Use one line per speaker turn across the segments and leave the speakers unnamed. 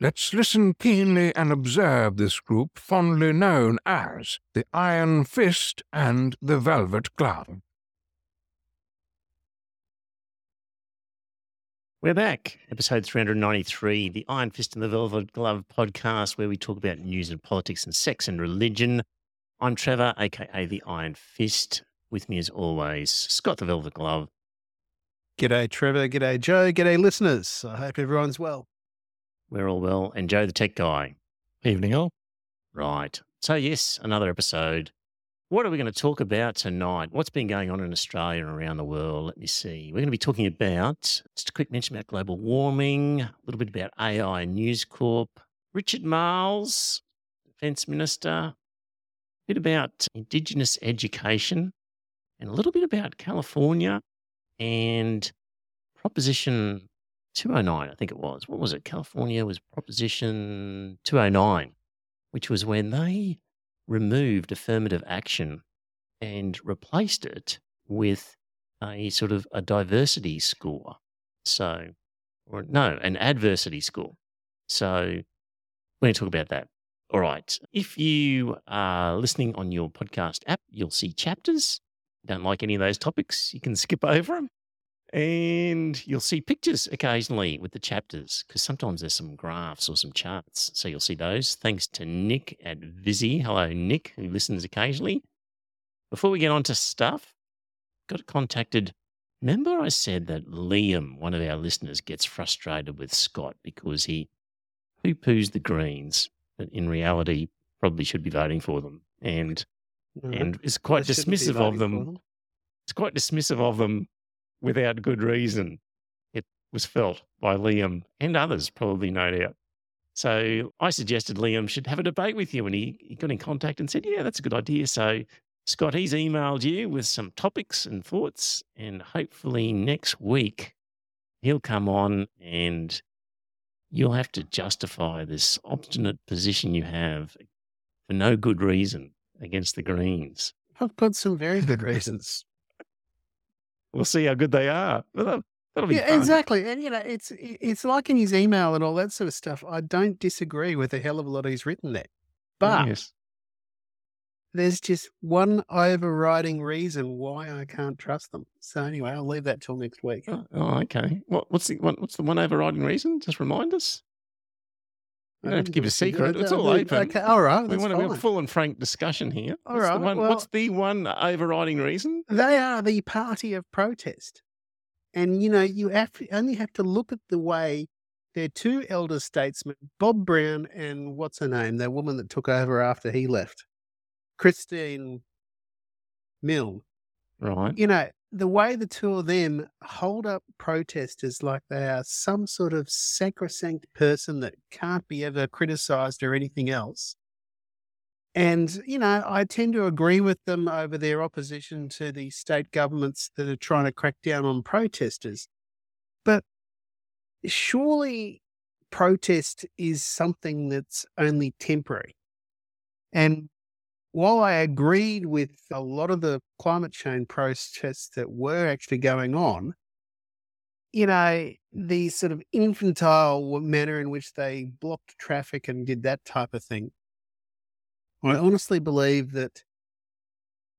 Let's listen keenly and observe this group fondly known as the Iron Fist and the Velvet Glove.
We're back, episode 393, the Iron Fist and the Velvet Glove podcast, where we talk about news and politics and sex and religion. I'm Trevor, aka the Iron Fist. With me, as always, Scott the Velvet Glove.
G'day, Trevor. G'day, Joe. G'day, listeners. I hope everyone's well.
We're all well. And Joe the Tech Guy.
Evening all.
Right. So, yes, another episode. What are we going to talk about tonight? What's been going on in Australia and around the world? Let me see. We're going to be talking about just a quick mention about global warming, a little bit about AI News Corp, Richard Marles, Defence Minister, a bit about Indigenous education, and a little bit about California and Proposition 209, I think it was. What was it? California was Proposition 209, which was when they removed affirmative action and replaced it with a sort of a diversity score. So, or no, an adversity score. So, we're going to talk about that. All right. If you are listening on your podcast app, you'll see chapters. Don't like any of those topics, you can skip over them. And you'll see pictures occasionally with the chapters because sometimes there's some graphs or some charts. So you'll see those. Thanks to Nick at Vizzy. Hello, Nick, who listens occasionally. Before we get on to stuff, got contacted. Remember, I said that Liam, one of our listeners, gets frustrated with Scott because he poo poos the Greens, but in reality, probably should be voting for them. And and is quite dismissive of them. them. It's quite dismissive of them without good reason. It was felt by Liam and others, probably no doubt. So I suggested Liam should have a debate with you, and he, he got in contact and said, Yeah, that's a good idea. So, Scott, he's emailed you with some topics and thoughts, and hopefully next week he'll come on and you'll have to justify this obstinate position you have for no good reason against the Greens.
I've got some very good reasons
we'll see how good they are. That'll, that'll be
yeah,
fun.
exactly. And you know, it's it's like in his email and all that sort of stuff. I don't disagree with a hell of a lot he's written there, but
yes.
there's just one overriding reason why I can't trust them. So anyway, I'll leave that till next week.
Oh, oh okay. What, what's the what, what's the one overriding reason? Just remind us. You don't have to give a mm, secret. It's all open.
Okay, all right.
We want to have a full and frank discussion here. All what's right. The one, well, what's the one overriding reason?
They are the party of protest. And, you know, you have to, only have to look at the way their two elder statesmen, Bob Brown and what's her name, that woman that took over after he left, Christine Milne.
Right.
You know, the way the two of them hold up protesters like they are some sort of sacrosanct person that can't be ever criticized or anything else. And, you know, I tend to agree with them over their opposition to the state governments that are trying to crack down on protesters. But surely protest is something that's only temporary. And while I agreed with a lot of the climate change protests that were actually going on, you know, the sort of infantile manner in which they blocked traffic and did that type of thing, I honestly believe that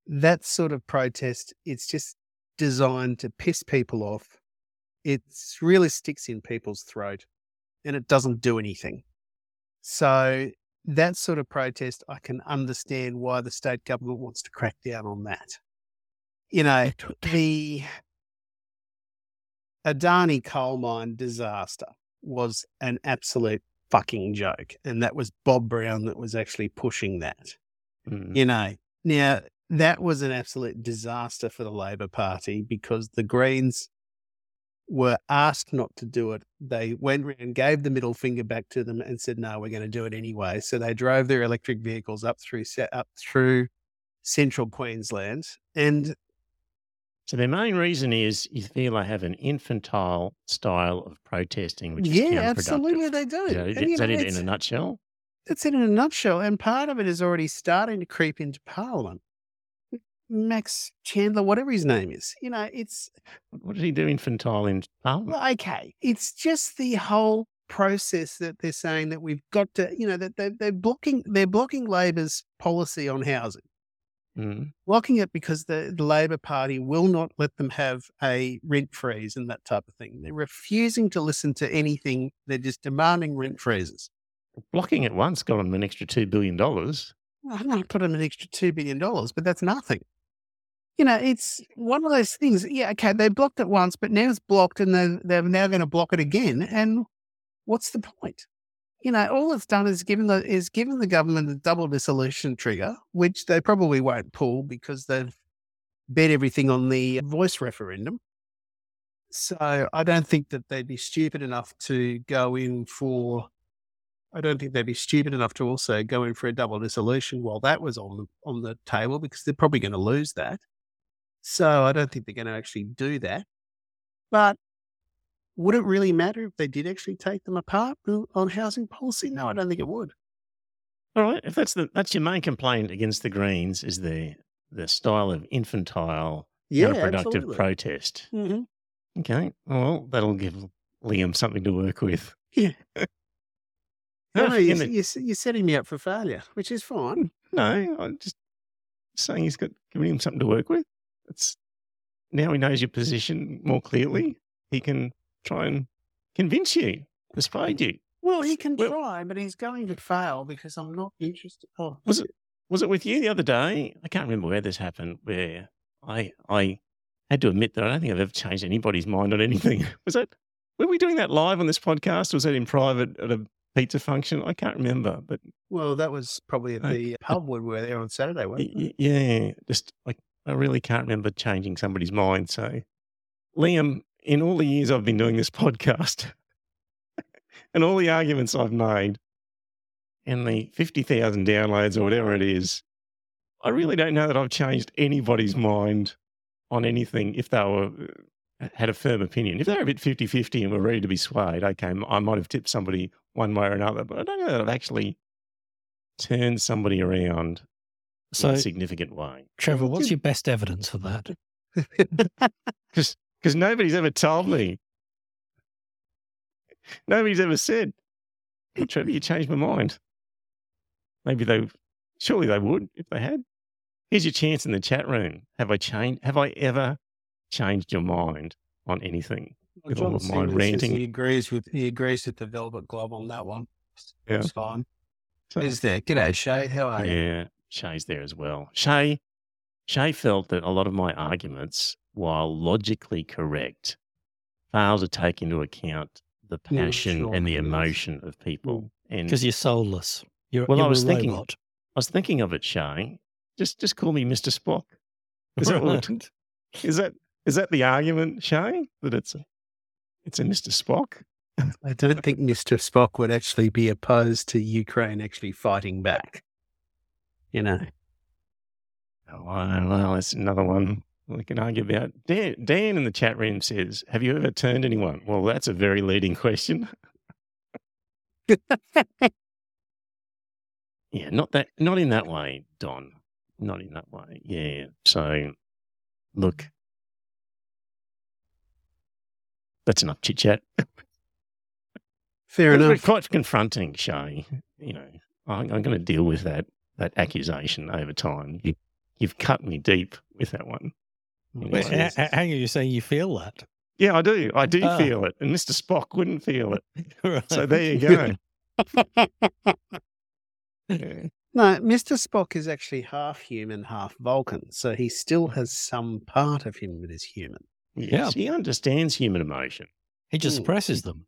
that sort of protest, it's just designed to piss people off. It really sticks in people's throat and it doesn't do anything. So that sort of protest, I can understand why the state government wants to crack down on that. You know, the Adani coal mine disaster was an absolute fucking joke. And that was Bob Brown that was actually pushing that. Mm. You know, now that was an absolute disaster for the Labor Party because the Greens were asked not to do it, they went and gave the middle finger back to them and said, "No, we're going to do it anyway." So they drove their electric vehicles up through up through central Queensland, and
so their main reason is you feel they have an infantile style of protesting, which is
yeah, absolutely they do. And,
is that
know,
it in a nutshell?
That's it in a nutshell. And part of it is already starting to creep into Parliament. Max Chandler, whatever his name is, you know, it's
What did he do infantile in Parliament?
well, okay. It's just the whole process that they're saying that we've got to, you know, that they, they're blocking, they're blocking Labor's policy on housing,
Mm.
blocking it because the, the Labor Party will not let them have a rent freeze and that type of thing. They're refusing to listen to anything. They're just demanding rent freezes.
Blocking it once got them an extra $2 billion.
I'm not put them an extra $2 billion, but that's nothing. You know, it's one of those things. Yeah, okay, they blocked it once, but now it's blocked and they're, they're now going to block it again. And what's the point? You know, all it's done is given the is given the government a double dissolution trigger, which they probably won't pull because they've bet everything on the voice referendum. So I don't think that they'd be stupid enough to go in for I don't think they'd be stupid enough to also go in for a double dissolution while that was on on the table because they're probably going to lose that. So I don't think they're going to actually do that. But would it really matter if they did actually take them apart on housing policy? No, I don't think it would.
All right. If that's the that's your main complaint against the Greens is the the style of infantile, counterproductive
absolutely.
protest.
Mhm.
Okay. Well, that'll give Liam something to work with.
Yeah. No, no, you're,
the-
you're, you're setting me up for failure, which is fine.
No, I'm just saying he's got giving him something to work with. It's now he knows your position more clearly. He can try and convince you, persuade you.
Well, he can
Well-
try, but he's going to fail because I'm not interested. Oh,
Was it was it with you the other day? I can't remember where this happened. Where I I had to admit that I don't think I've ever changed anybody's mind on anything. Was that were we doing that live on this podcast? Or was that in private at a pizza function? I can't remember, but
Well, that was probably at the pub when we were there on Saturday, wasn't it?
Yeah, just like I really can't remember changing somebody's mind. So, Liam, in all the years I've been doing this podcast and all the arguments I've made and the 50,000 downloads or whatever it is, I really don't know that I've changed anybody's mind on anything if they were uh, had a firm opinion. If they're a bit 50 50 and were ready to be swayed, okay, I might have tipped somebody one way or another, but I don't know that I've actually turned somebody around in
So,
a significant way.
Trevor, what's your best evidence for that?
Because nobody's ever told me. Nobody's ever said, "Hey, Trevor, you changed my mind. Maybe they, surely they would if they had. Here's your chance in the chat room. Have I changed? Have I ever changed your mind on anything?
Well,
with all of my ranting.
He agrees with he agrees with the Velvet Glove on that one.
Yeah.
It's fine.
So-
Is there? G'day, Shay. How are you?
Yeah, Shay's there as well. Shay, Shay felt that a lot of my arguments, while logically correct, fail to take into account the
Yeah,
passion
sure,
and the emotion of people. Mm. And
Because you're soulless. You're,
Well, I
you're
was
a
thinking-
robot.
I was thinking of it, Shay. Just just call me Mr. Spock. Is that what,
Right.
is that is that the argument, Shay? That it's a it's a Mr. Spock?
I don't think Mr. Spock would actually be opposed to Ukraine actually fighting back. You know.
Oh, well, that's another one we can argue about. Dan, Dan in the chat room says, "Have you ever turned anyone?" Well, that's a very leading question. Yeah, not that, not in that way, Don. Not in that way. Yeah. So, look, that's enough chit chat.
Fair
It's
enough.
quite confronting, Shay. You know, I'm, I'm going to deal with that that accusation over time. You, you've cut me deep with that one.
Wait, h- h- hang on, you're saying you feel that?
yeah, I do. I do
Ah.
feel it, and Mr. Spock wouldn't feel it.
Right.
So there you go. Yeah.
No, Mr. Spock is actually half human, half Vulcan. So he still has some part of him that is human.
Yes, he understands human emotion.
He just suppresses them.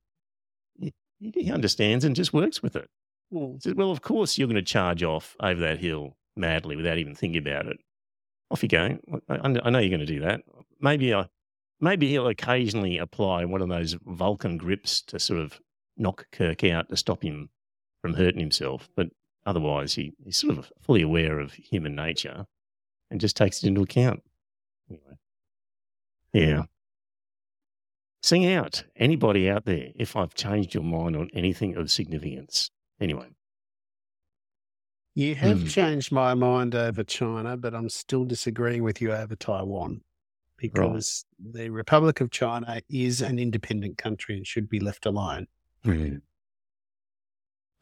He, he understands and just works with it.
Well,
well, of course you're going to charge off over that hill madly without even thinking about it. Off you go. I, I I know you're going to do that. Maybe I, maybe he'll occasionally apply one of those Vulcan grips to sort of knock Kirk out to stop him from hurting himself. But otherwise, he, he's sort of fully aware of human nature and just takes it into account. Anyway. Yeah. Sing out, anybody out there, if I've changed your mind on anything of significance. Anyway.
You have
Hmm.
changed my mind over China, but I'm still disagreeing with you over Taiwan because the Republic of China is an independent country and should be left alone.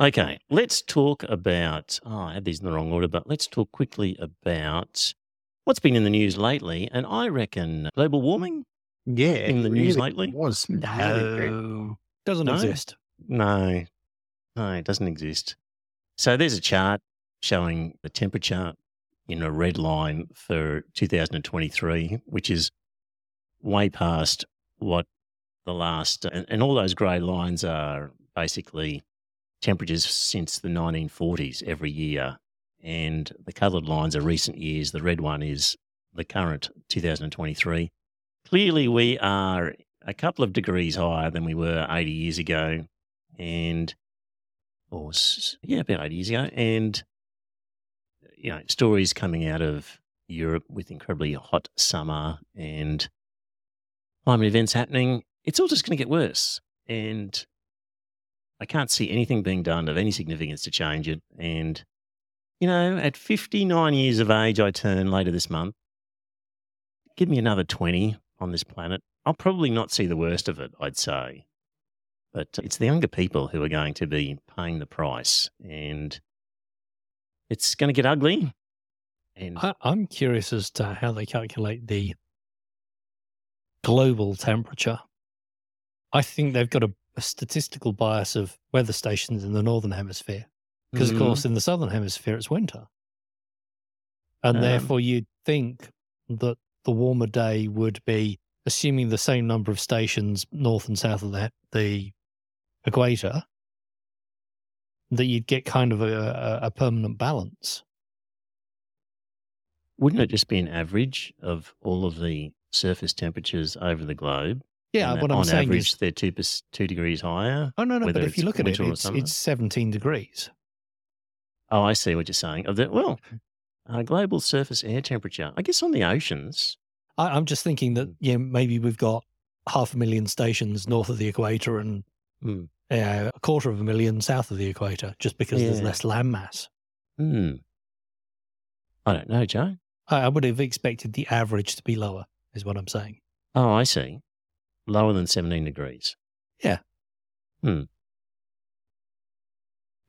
Okay, let's talk about. Oh, I had these in the wrong order, but let's talk quickly about what's been in the news lately. And I reckon global warming.
Yeah.
In
it
the news
really
lately?
Was
No. Doesn't
No?
exist.
No, no, it doesn't exist. So there's a chart showing the temperature in a red line for 2023, which is way past what the last, and, and all those grey lines are basically temperatures since the 1940s every year. And the coloured lines are recent years. The red one is the current 2023. Clearly, we are a couple of degrees higher than we were 80 years ago. And, or, yeah, about 80 years ago. And, you know, stories coming out of Europe with incredibly hot summer and climate events happening. It's all just going to get worse. And I can't see anything being done of any significance to change it. And, you know, at 59 years of age, I turn later this month. Give me another 20 on this planet. I'll probably not see the worst of it, I'd say. But it's the younger people who are going to be paying the price. And it's going to get ugly. And
I, I'm curious as to how they calculate the global temperature. I think they've got a, a statistical bias of weather stations in the northern hemisphere, because
Mhm.
of course in the southern hemisphere it's winter, and
Um,
therefore you'd think that the warmer day would be assuming the same number of stations north and south of the, the equator. That you'd get kind of a, a, permanent balance.
wouldn't it just be an average of all of the surface temperatures over the globe?
Yeah, what I'm
on
saying
average,
is
they're two, two degrees higher.
Oh no, no. But if you look at it, it's, it's 17 degrees.
Oh, I see what you're saying. Of the, well, uh, global surface air temperature. I guess on the oceans.
I, I'm just thinking that
Mm.
yeah, maybe we've got half a million stations north of the equator and
Hmm.
uh, a quarter of a million south of the equator, just because there's
Yeah.
less landmass.
Hmm. I don't know, Joe.
I, I would have expected the average to be lower, is what I'm saying.
Oh, I see. Lower than 17 degrees.
Yeah.
Hmm.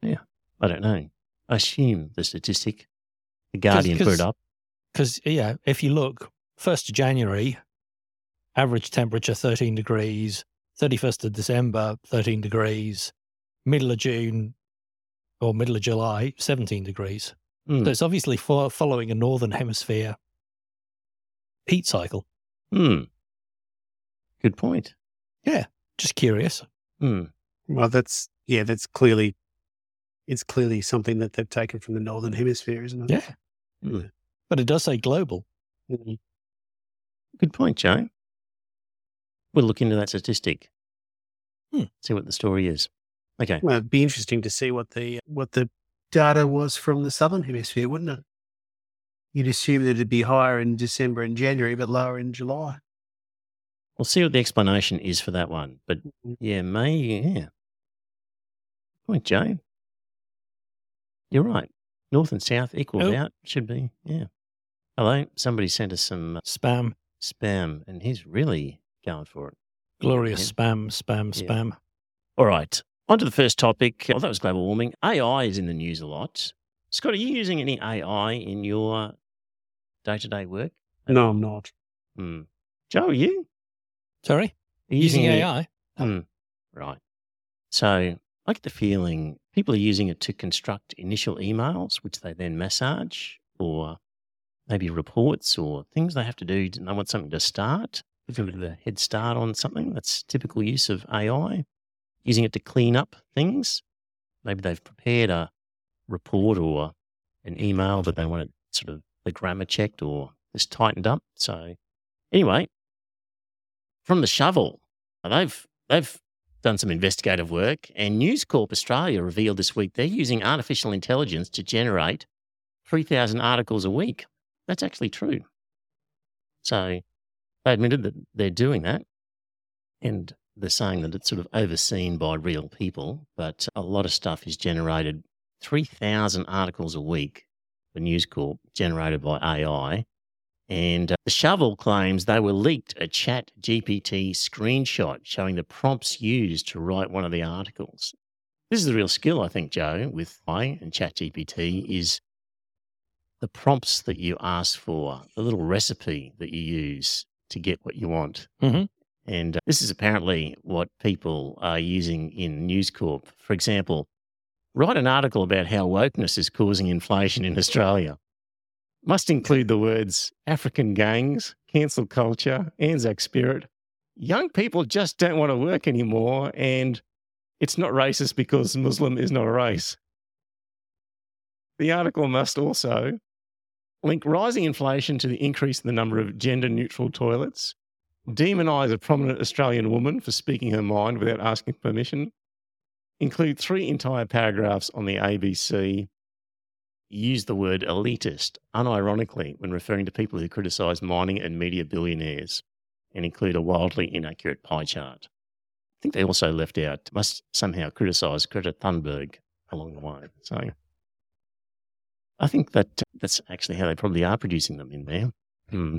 Yeah. I don't know. I assume the statistic, the Guardian put it up.
Because yeah, if you look, first of January, average temperature 13 degrees. 31st of December, 13 degrees. Middle of June or middle of July, 17 degrees.
Hmm.
So it's obviously fo- following a northern hemisphere heat cycle.
Hmm. Good point.
Yeah, just curious.
Hmm.
Well, that's, yeah, that's clearly, it's clearly something that they've taken from the Northern Hemisphere, isn't it?
Yeah.
Hmm.
But it does say global.
Mhm.
Good point, Joe. We'll look into that statistic.
Hmm.
See what the story is. Okay.
Well, it'd be interesting to see what the, what the data was from the Southern Hemisphere, wouldn't it? You'd assume that it'd be higher in December and January, but lower in July.
We'll see what the explanation is for that one. But
Mhm.
yeah, May, yeah. Point, Joe. You're right. North and south equals
Oh.
out. Should be. Yeah. Hello. Somebody sent us some uh,
Spam,
spam, and he's really going for it.
glorious
Yeah.
spam, spam,
Yeah.
spam.
All right. On to the first topic. Well, that was global warming. AI is in the news a lot. Scott, are you using any AI in your day to day work?
No, I'm not.
Hmm. Joe, are you?
Sorry?
Are you
Using
any-
AI?
Hmm. Right. So I get the feeling people are using it to construct initial emails, which they then massage, or maybe reports or things they have to do. They want something to start, give them a bit of a head start on something. That's typical use of AI. Using it to clean up things. Maybe they've prepared a report or an email, but they want it sort of the grammar checked or just tightened up. So anyway, from the shovel. They've they've done some investigative work, and News Corp Australia revealed this week they're using artificial intelligence to generate 3,000 articles a week. That's actually true. So they admitted that they're doing that. And they're saying that it's sort of overseen by real people, but a lot of stuff is generated 3,000 articles a week for News Corp generated by AI. And uh, the shovel claims they were leaked a chat GPT screenshot showing the prompts used to write one of the articles. This is the real skill, I think, Joe, with AI and chat GPT is the prompts that you ask for, the little recipe that you use to get what you want.
Mhm.
And uh, this is apparently what people are using in News Corp. For example, write an article about how wokeness is causing inflation in Australia. Must include the words African gangs, cancel culture, Anzac spirit. Young people just don't want to work anymore, and it's not racist because Muslim is not a race. The article must also link rising inflation to the increase in the number of gender neutral toilets, demonize a prominent Australian woman for speaking her mind without asking permission, include three entire paragraphs on the ABC, use the word elitist unironically when referring to people who criticise mining and media billionaires, and include a wildly inaccurate pie chart. I think they also left out, must somehow criticise Greta Thunberg along the way. So I think that that's actually how they probably are producing them in there. Hmm.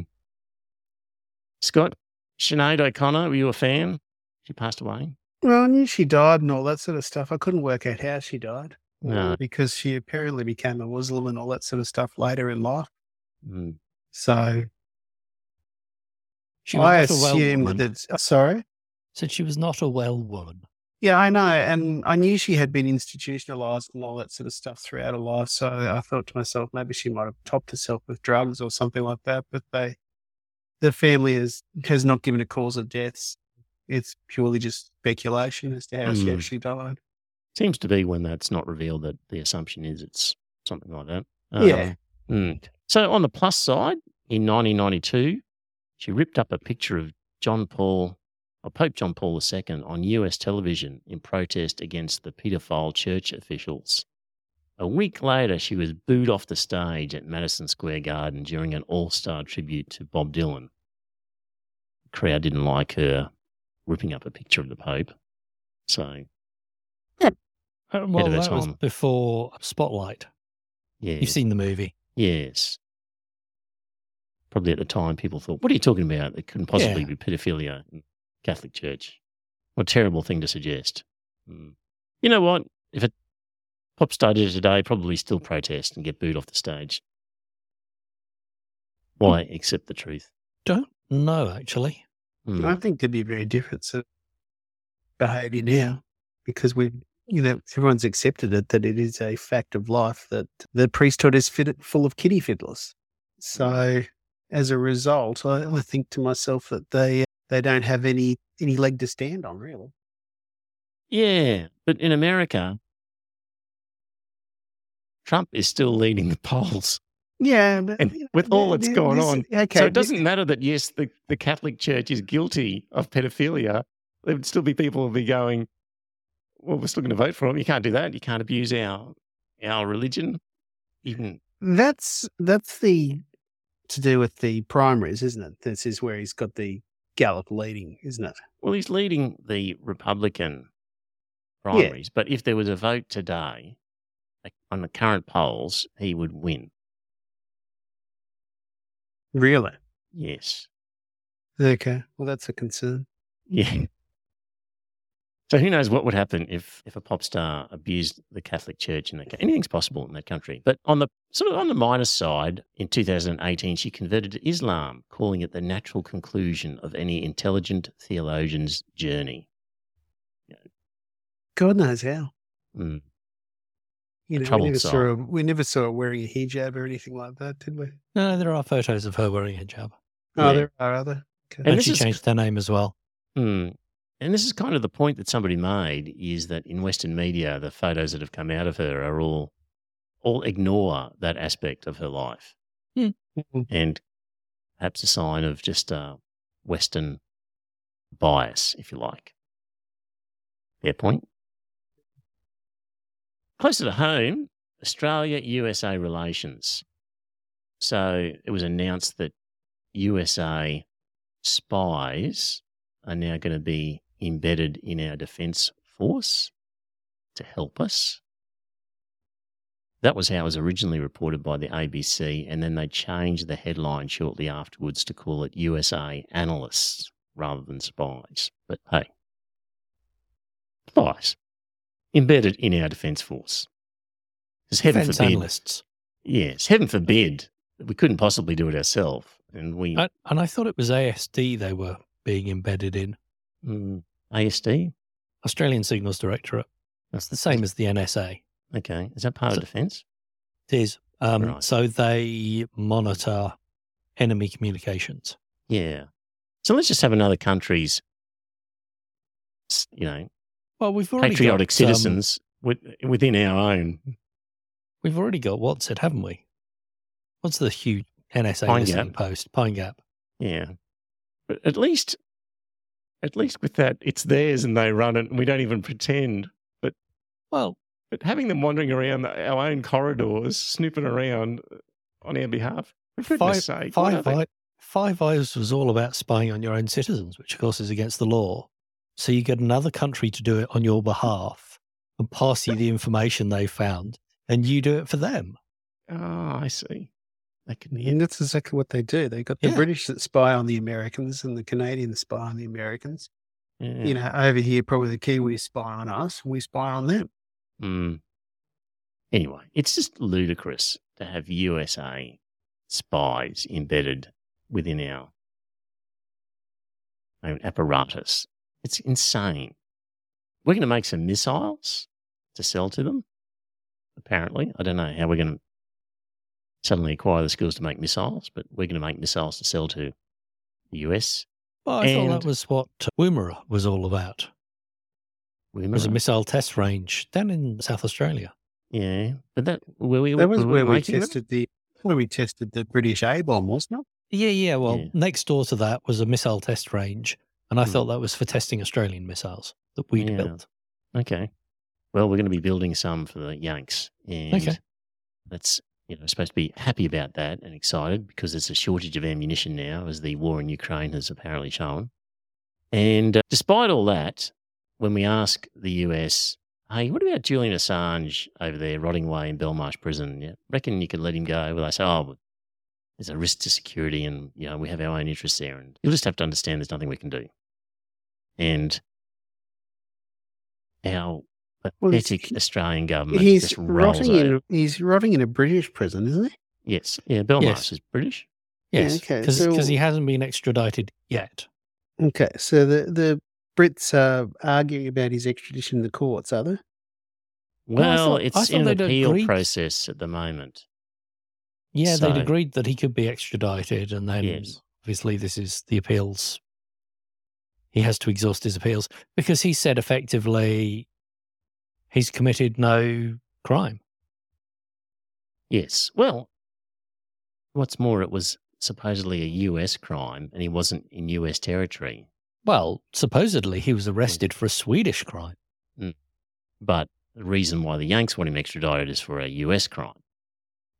Scott, Sinead O'Connor, were you a fan? She passed away.
Well, I knew she died and all that sort of stuff. I couldn't work out how she died.
No.
Because she apparently became a Muslim and all that sort of stuff later in life.
Hmm.
So
She
I
was not a well
that. uh, Sorry?
Said she was not a well woman.
Yeah, I know. And I knew she had been institutionalized and all that sort of stuff throughout her life. So I thought to myself, maybe she might have topped herself with drugs or something like that. But they, the family has, has not given a cause of deaths. It's purely just speculation as to how she
Mm.
actually died.
Seems to be when that's not revealed that the assumption is it's something like that.
Yeah.
hmm. So on the plus side, in 1992, she ripped up a picture of John Paul, or Pope John Paul II, on US television in protest against the paedophile church officials. A week later, she was booed off the stage at Madison Square Garden during an all-star tribute to Bob Dylan. The crowd didn't like her ripping up a picture of the Pope. So,
Uh, well,
of her
that was before Spotlight.
yeah.
You've seen the movie.
Yes. Probably at the time, people thought, what are you talking about? It couldn't possibly
Yeah.
be pedophilia in Catholic Church. What a terrible thing to suggest. Mm. You know what? If a pop star did it today, probably still protest and get booed off the stage. Why accept the truth?
Don't know, actually.
Mm.
I think there'd be very different sort of behavior now because we, you know, everyone's accepted it that it is a fact of life that the priesthood is fit, full of kitty fiddlers. So as a result, I, I think to myself that they they don't have any any leg to stand on, really.
Yeah, but in America, Trump is still leading the polls.
Yeah, but,
And with all
th-
that's
th-
going on,
okay,
so it doesn't matter that, yes, the, the Catholic Church is guilty of pedophilia. There would still be people who be going, well, we're still going to vote for him. You can't do that. You can't abuse our our religion. Even
That's that's the to do with the primaries, isn't it? This is where he's got the Gallup leading, isn't it?
well, he's leading the Republican
Yeah.
primaries. But if there was a vote today like, on the current polls, he would win.
Really?
Yes.
Okay. Well, that's a concern.
Yeah. So who knows what would happen if, if a pop star abused the Catholic Church in that country? Anything's possible in that country. But on the sort of on the minus side, in 2018, she converted to Islam, calling it the natural conclusion of any intelligent theologian's journey.
God knows how.
Mm.
You know, we
troubled
never,
side.
saw her, we never saw her wearing a hijab or anything like that, did we?
No, there are photos of her wearing a hijab.
Oh,
Yeah.
there are other. Okay.
And
And, she
is-
changed her name as well.
Mm. And this is kind of the point that somebody made is that in Western media, the photos that have come out of her are all all ignore that aspect of her life.
Mhm.
And perhaps a sign of just uh, Western bias, if you like. Fair point. Closer to home, Australia USA relations. So it was announced that USA spies are now going to be embedded in our defence force to help us. That was how it was originally reported by the ABC, and then they changed the headline shortly afterwards to call it USA analysts rather than spies. But hey, spies embedded in our defence force. Because heaven
Defense
forbid,
analysts.
yes, heaven forbid, we couldn't possibly do it ourselves, and we
I, and I thought it was ASD they were being embedded in
mm, ASD.
Australian Signals Directorate. That's the same as the NSA.
Okay, is that part
So-
of defence?
It is. Um,
Right.
So they monitor enemy communications.
Yeah. So let's just have another country's, you know,
Well, we've already
patriotic
got, um,
citizens with, within our own.
we've already got what's it, haven't we? What's the huge NSA
Pine
listening
Gap.
post? Pine Gap.
Yeah. But at least, at least with that, it's theirs and they run it, and we don't even pretend.
But, well,
But having them wandering around our own corridors, snooping around on our behalf, for goodness
Five,
sake, what are
Five,
they-
Eye- Five Eyes was all about spying on your own citizens, which of course is against the law. So you get another country to do it on your behalf and pass you the information they found, and you do it for them.
Oh, I see. They can,
And that's exactly what they do. They got the
Yeah.
British that spy on the Americans and the Canadians spy on the Americans.
yeah.
You know, over here, probably the Kiwis spy on us. We spy on them.
Mm. Anyway, it's just ludicrous to have USA spies embedded within our own apparatus. It's insane. We're going to make some missiles to sell to them, apparently. I don't know how we're going to suddenly acquire the skills to make missiles, but we're going to make missiles to sell to the US.
Well, I thought that was what Woomera was all about.
We
It was a missile test range down in South Australia.
yeah, but that where we
That was where we
making them?
tested the where we tested the British A bomb, wasn't it?
Yeah, yeah. Well,
Yeah.
next door to that was a missile test range, and I
Hmm.
thought that was for testing Australian missiles that we'd
Yeah.
built.
Okay. Well, we're going to be building some for the Yanks, and
Okay.
that's you know supposed to be happy about that and excited because there's a shortage of ammunition now, as the war in Ukraine has apparently shown. And uh, despite all that, when we ask the US, "Hey, what about Julian Assange over there rotting away in Belmarsh prison? Yeah, reckon you could let him go?" Well, they say, "Oh, there's a risk to security, and you know we have our own interests there, and you'll just have to understand there's nothing we can do." And our
Well, he's-
Australian government
He's rotting
over.
in he's rotting in a British prison, isn't he?
Yes, yeah, Belmarsh
Yes.
is British.
Yeah,
Yes,
okay,
because
so-
he hasn't been extradited yet.
Okay, so the the Brits are arguing about his extradition in the courts, are they?
Well,
Well,
thought-
it's in an
they'd
appeal
agreed-
process at the moment.
Yeah,
So-
they'd agreed that he could be extradited, and then
Yes.
obviously this is the appeals. He has to exhaust his appeals because he said effectively he's committed no crime.
Yes. Well, what's more, it was supposedly a US crime and he wasn't in US territory.
Well, supposedly he was hmm. arrested for a Swedish crime. Hmm.
But the reason why the Yanks want him extradited is for a US crime,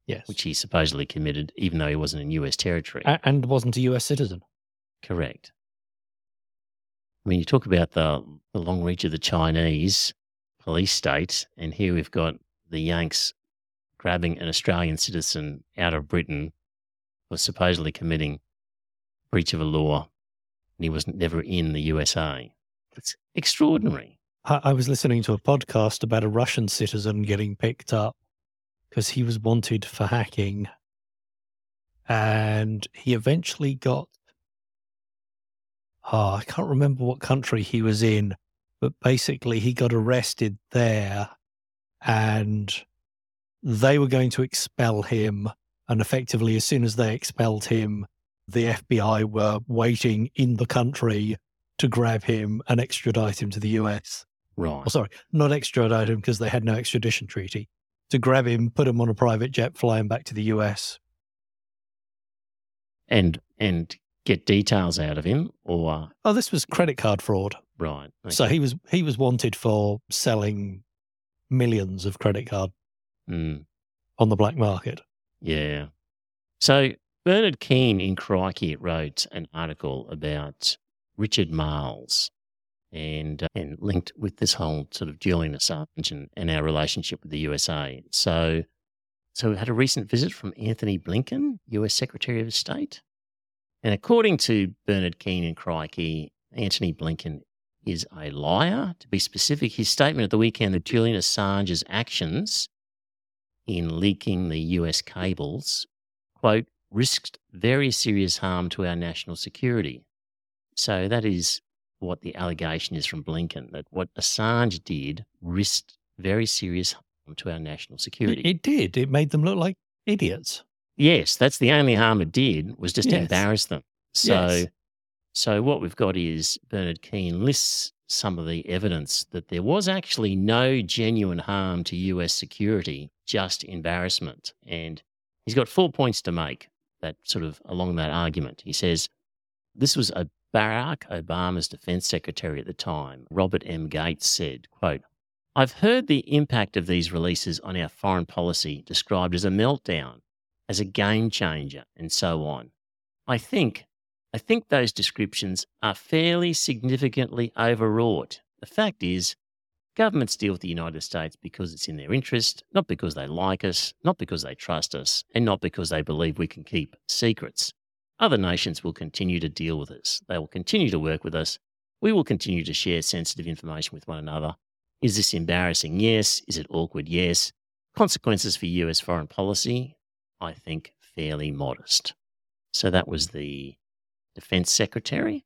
Yes,
which he supposedly committed even though he wasn't in US territory.
A- and wasn't a U.S. citizen.
Correct. I mean, you talk about the, the long reach of the Chinese police state, and here we've got the Yanks grabbing an Australian citizen out of Britain for supposedly committing breach of a law, and he was never in the USA. It's extraordinary.
I, was listening to a podcast about a Russian citizen getting picked up because he was wanted for hacking, and he eventually got. Oh, I can't remember what country he was in, but basically he got arrested there, and they were going to expel him. And effectively, as soon as they expelled him, the FBI were waiting in the country to grab him and extradite him to the US.
Right.
Oh, sorry, not extradite him because they had no extradition treaty. To grab him, put him on a private jet, fly him back to the US.
and and get details out of him, or
Oh, this was credit card fraud.
Right?
So he was he was wanted for selling millions of credit card
Mm,
on the black market.
yeah. So Bernard Keane in Crikey wrote an article about Richard Marles and uh, and linked with this whole sort of Julian Assange and, and our relationship with the USA. So so we had a recent visit from Antony Blinken, US Secretary of State. And according to Bernard Keane and Crikey, Antony Blinken is a liar. To be specific, his statement at the weekend that Julian Assange's actions in leaking the US cables, quote, risked very serious harm to our national security. So that is what the allegation is from Blinken that what Assange did risked very serious harm to our national
It,
security.
it did. It made them look like idiots.
Yes, that's the only harm it did was just
Yes.
embarrass them. So,
Yes.
So what we've got is Bernard Keane lists some of the evidence that there was actually no genuine harm to US security, just embarrassment. And he's got four points to make that sort of along that argument. He says this was a Barack Obama's defense secretary at the time, Robert M. Gates said, quote, I've heard the impact of these releases on our foreign policy described as a meltdown, as a game changer, and so on. I think I think those descriptions are fairly significantly overwrought. The fact is, governments deal with the United States because it's in their interest, not because they like us, not because they trust us, and not because they believe we can keep secrets. Other nations will continue to deal with us. They will continue to work with us. We will continue to share sensitive information with one another. Is this embarrassing? Yes. Is it awkward? Yes. Consequences for US foreign policy? I think fairly modest. So that was the Defense Secretary.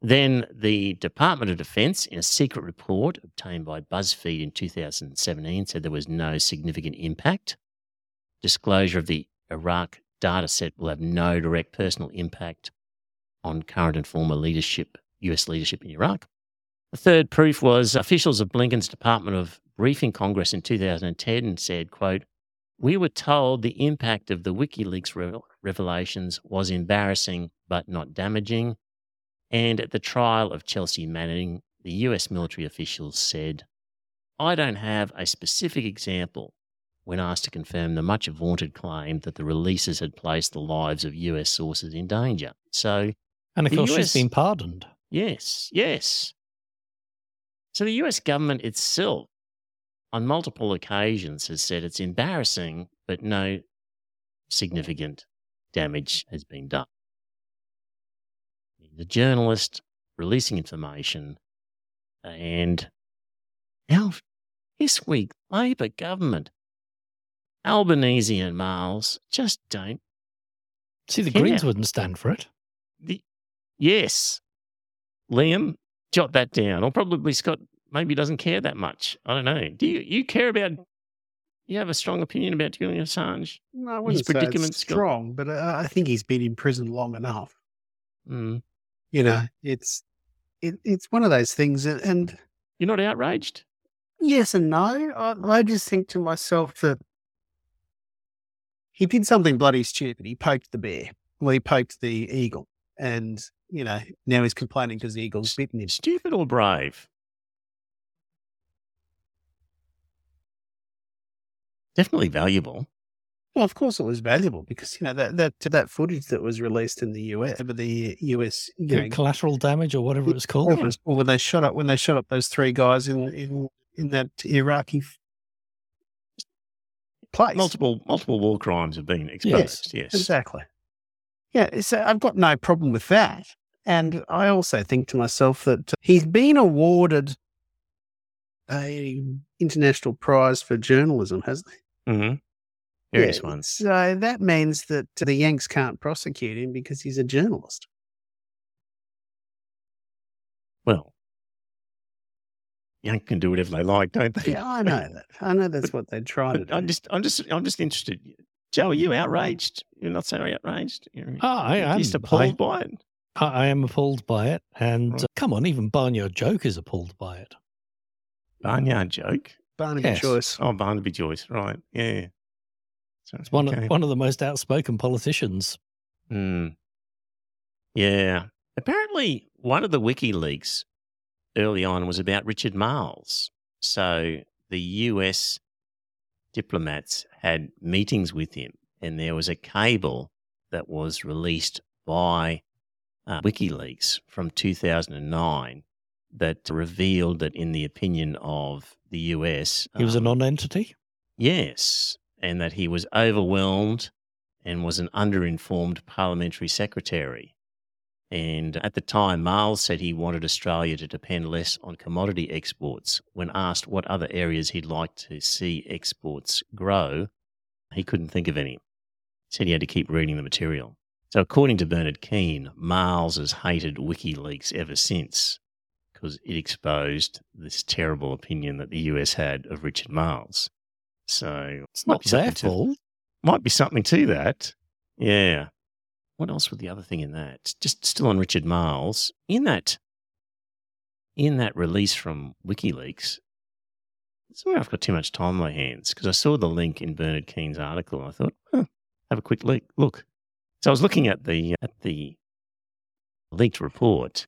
Then the Department of Defense, in a secret report obtained by BuzzFeed in 2017, said there was no significant impact. Disclosure of the Iraq data set will have no direct personal impact on current and former leadership, US leadership in Iraq. The third proof was officials of Blinken's Department of briefing Congress in 2010 said, quote, we were told the impact of the WikiLeaks re- revelations was embarrassing but not damaging. And at the trial of Chelsea Manning, the US military officials said, I don't have a specific example when asked to confirm the much vaunted claim that the releases had placed the lives of US sources in danger. So,
And of course,
US
she's been pardoned.
yes, yes. So the US government itself, on multiple occasions, has said it's embarrassing, but no significant damage has been done. The journalist releasing information, and now this week, Labor government, Albanese and Marles just don't
See, the
Yeah.
Greens wouldn't stand for it.
the, yes, Liam, jot that down. Or probably Scott maybe doesn't care that much. I don't know. Do you you care about? You have a strong opinion about Julian Assange?
No, I wouldn't say
predicament,
strong, but I, I think he's been in prison long enough.
Mm.
You know, it's it, it's one of those things, and, and
You're not outraged?
yes and no. I, I just think to myself that he did something bloody stupid. He poked the bear. Well, he poked the eagle, and you know now he's complaining because the eagle's bitten him.
Stupid or brave? Definitely valuable.
Well, of course it was valuable because you know that that that footage that was released in the US, over the US, you know,
Collateral damage or whatever it was called.
or, or when they shot up when they shot up those three guys in in in that Iraqi f- place.
Multiple multiple war crimes have been exposed. Yes, Yes.
Exactly. Yeah, so I've got no problem with that. And I also think to myself that he's been awarded a international prize for journalism, hasn't he?
Mm-hmm. Various
Yeah,
ones.
So that means that the Yanks can't prosecute him because he's a journalist.
Well, young can do whatever they like, don't they?
Yeah, I know that. I know that's what they try to do.
I'm just, I'm just, I'm just interested. Joe, are you outraged? You're not so outraged. You're
Oh, I am.
just
I,
appalled by it.
I I am appalled by it. And
Right.
uh, come on, even Barnyard Joke is appalled by it.
Barnyard joke.
Barnaby
Yes.
Joyce.
Oh, Barnaby Joyce, right? Yeah. So,
It's one,
okay.
of, one of the most outspoken politicians.
Mm. Yeah. Apparently, one of the WikiLeaks early on was about Richard Marles. So the US diplomats had meetings with him, and there was a cable that was released by uh, WikiLeaks from 2009 that revealed that, in the opinion of the US,
He was a
um,
non-entity.
Yes, and that he was overwhelmed and was an underinformed parliamentary secretary. And at the time, Marles said he wanted Australia to depend less on commodity exports. When asked what other areas he'd like to see exports grow, he couldn't think of any. He said he had to keep reading the material. So, according to Bernard Keane, Marles has hated WikiLeaks ever since because it exposed this terrible opinion that the US had of Richard Marles. So
It's not their fault.
might be something to that. Yeah. What else was the other thing in that? Just still on Richard Marles. In that in that release from WikiLeaks, sorry I've got too much time on my hands because I saw the link in Bernard Keane's article and I thought, huh, have a quick look. Look. So I was looking at the uh, at the leaked report,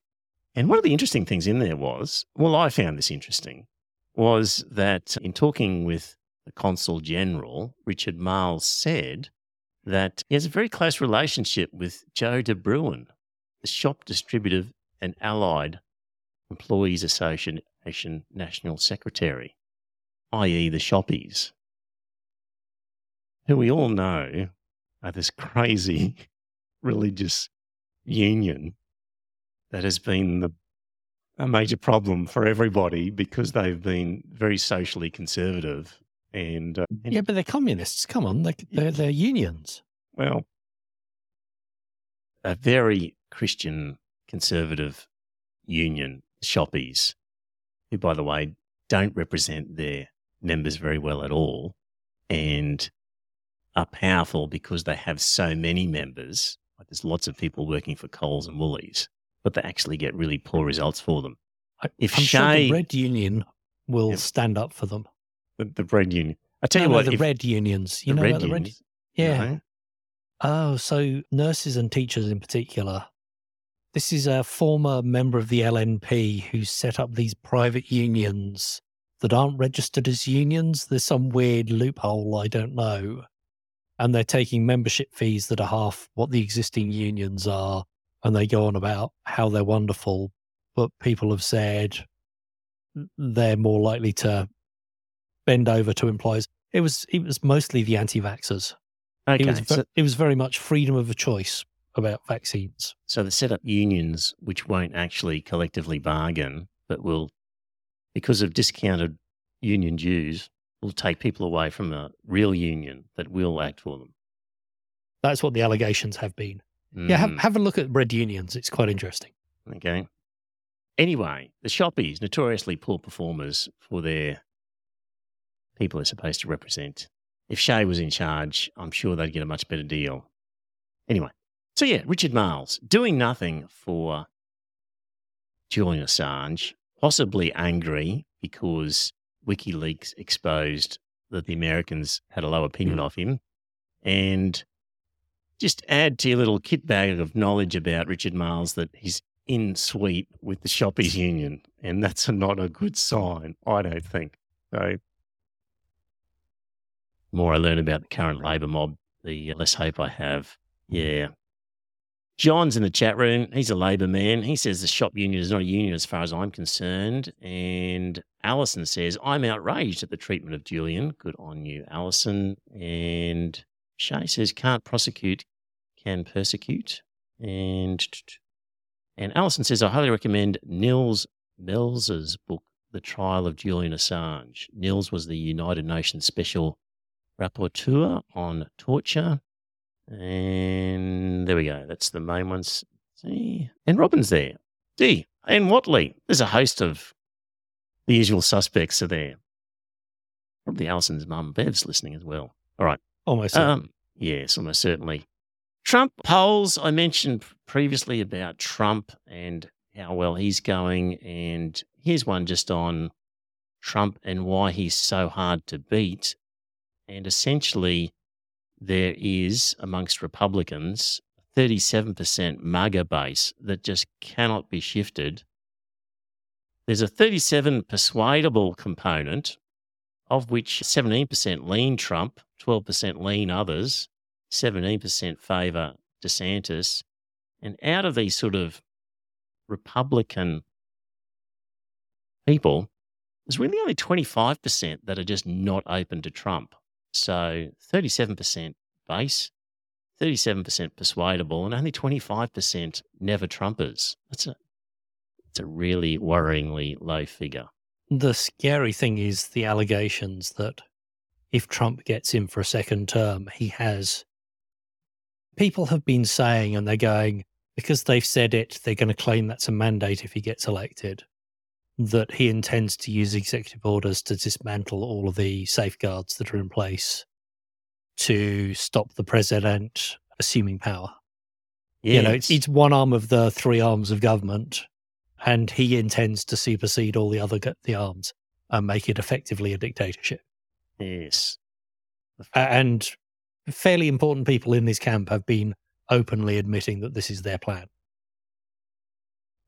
and one of the interesting things in there was, well, I found this interesting, was that in talking with the consul general, Richard Marles, said that he has a very close relationship with Joe de Bruyn, the shop distributive and allied employees association national secretary, i.e., the shoppies, who we all know are this crazy religious union that has been the, a major problem for everybody because they've been very socially conservative and, uh, and
Yeah, but they're communists. Come on, they, they're, they're unions.
well, a very Christian conservative union, shoppies, who, by the way, don't represent their members very well at all and are powerful because they have so many members. Like there's lots of people working for Coles and Woolies, but they actually get really poor results for them. If
I'm sure the Red Union will stand up for them.
The, the bread union. I tell
No,
you
no,
what,
the
if-
Red Unions. You
the
know
red
about the Red?
unions-
Yeah.
no?
Oh, so nurses and teachers in particular. This is a former member of the LNP who set up these private unions that aren't registered as unions. There's some weird loophole, I don't know. And they're taking membership fees that are half what the existing unions are. And they go on about how they're wonderful. But people have said they're more likely to bend over to employers. It was it was mostly the anti-vaxxers.
Okay,
It was
so,
it was very much freedom of a choice about vaccines.
so they set up unions which won't actually collectively bargain, but will, because of discounted union dues, will take people away from a real union that will act for them.
That's what the allegations have been. Yeah, have,
Mm,
have a look at bread unions. It's quite interesting.
okay. Anyway, the shoppies, notoriously poor performers for their people they're supposed to represent. If Shay was in charge, I'm sure they'd get a much better deal. Anyway, so yeah, Richard Marles doing nothing for Julian Assange, possibly angry because WikiLeaks exposed that the Americans had a low opinion of him, and just add to your little kit bag of knowledge about Richard Marles that he's in sweep with the Shoppies Union, and that's not a good sign, I don't think. So, the more I learn about the current Labor mob, the less hope I have. Yeah. John's in the chat room. He's a Labor man. He says the shop union is not a union as far as I'm concerned. And Alison says, I'm outraged at the treatment of Julian. Good on you, Alison. And Shay says, can't prosecute, can persecute. And and Alison says, I highly recommend Nils Melzer's book, The Trial of Julian Assange. Nils was the United Nations Special Rapporteur on Torture. And there we go. That's the main ones. See? And Robin's there. D. And Watley. There's a host of the usual suspects are there. Probably Alison's mum, Bev's listening as well. All right.
Almost. certainly.
Um, yes, almost certainly. Trump polls, I mentioned previously about Trump and how well he's going. And here's one just on Trump and why he's so hard to beat. And essentially, there is amongst Republicans 37% MAGA base that just cannot be shifted. There's a 37 persuadable component, of which 17% lean Trump, 12% lean others, 17% favour DeSantis. And out of these sort of Republican people, there's really only 25% that are just not open to Trump. So 37% base, 37% persuadable, and only 25% never Trumpers. That's a, that's a really worryingly low figure.
The scary thing is the allegations that if Trump gets in for a second term, he has. People have been saying, and they're going, because they've said it, they're going to claim that's a mandate if he gets elected, that he intends to use executive orders to dismantle all of the safeguards that are in place to stop the president assuming power.
Yes.
You know, it's, it's one arm of the three arms of government, and he intends to supersede all the other the arms and make it effectively a dictatorship.
yes.
And fairly important people in this camp have been openly admitting that this is their plan.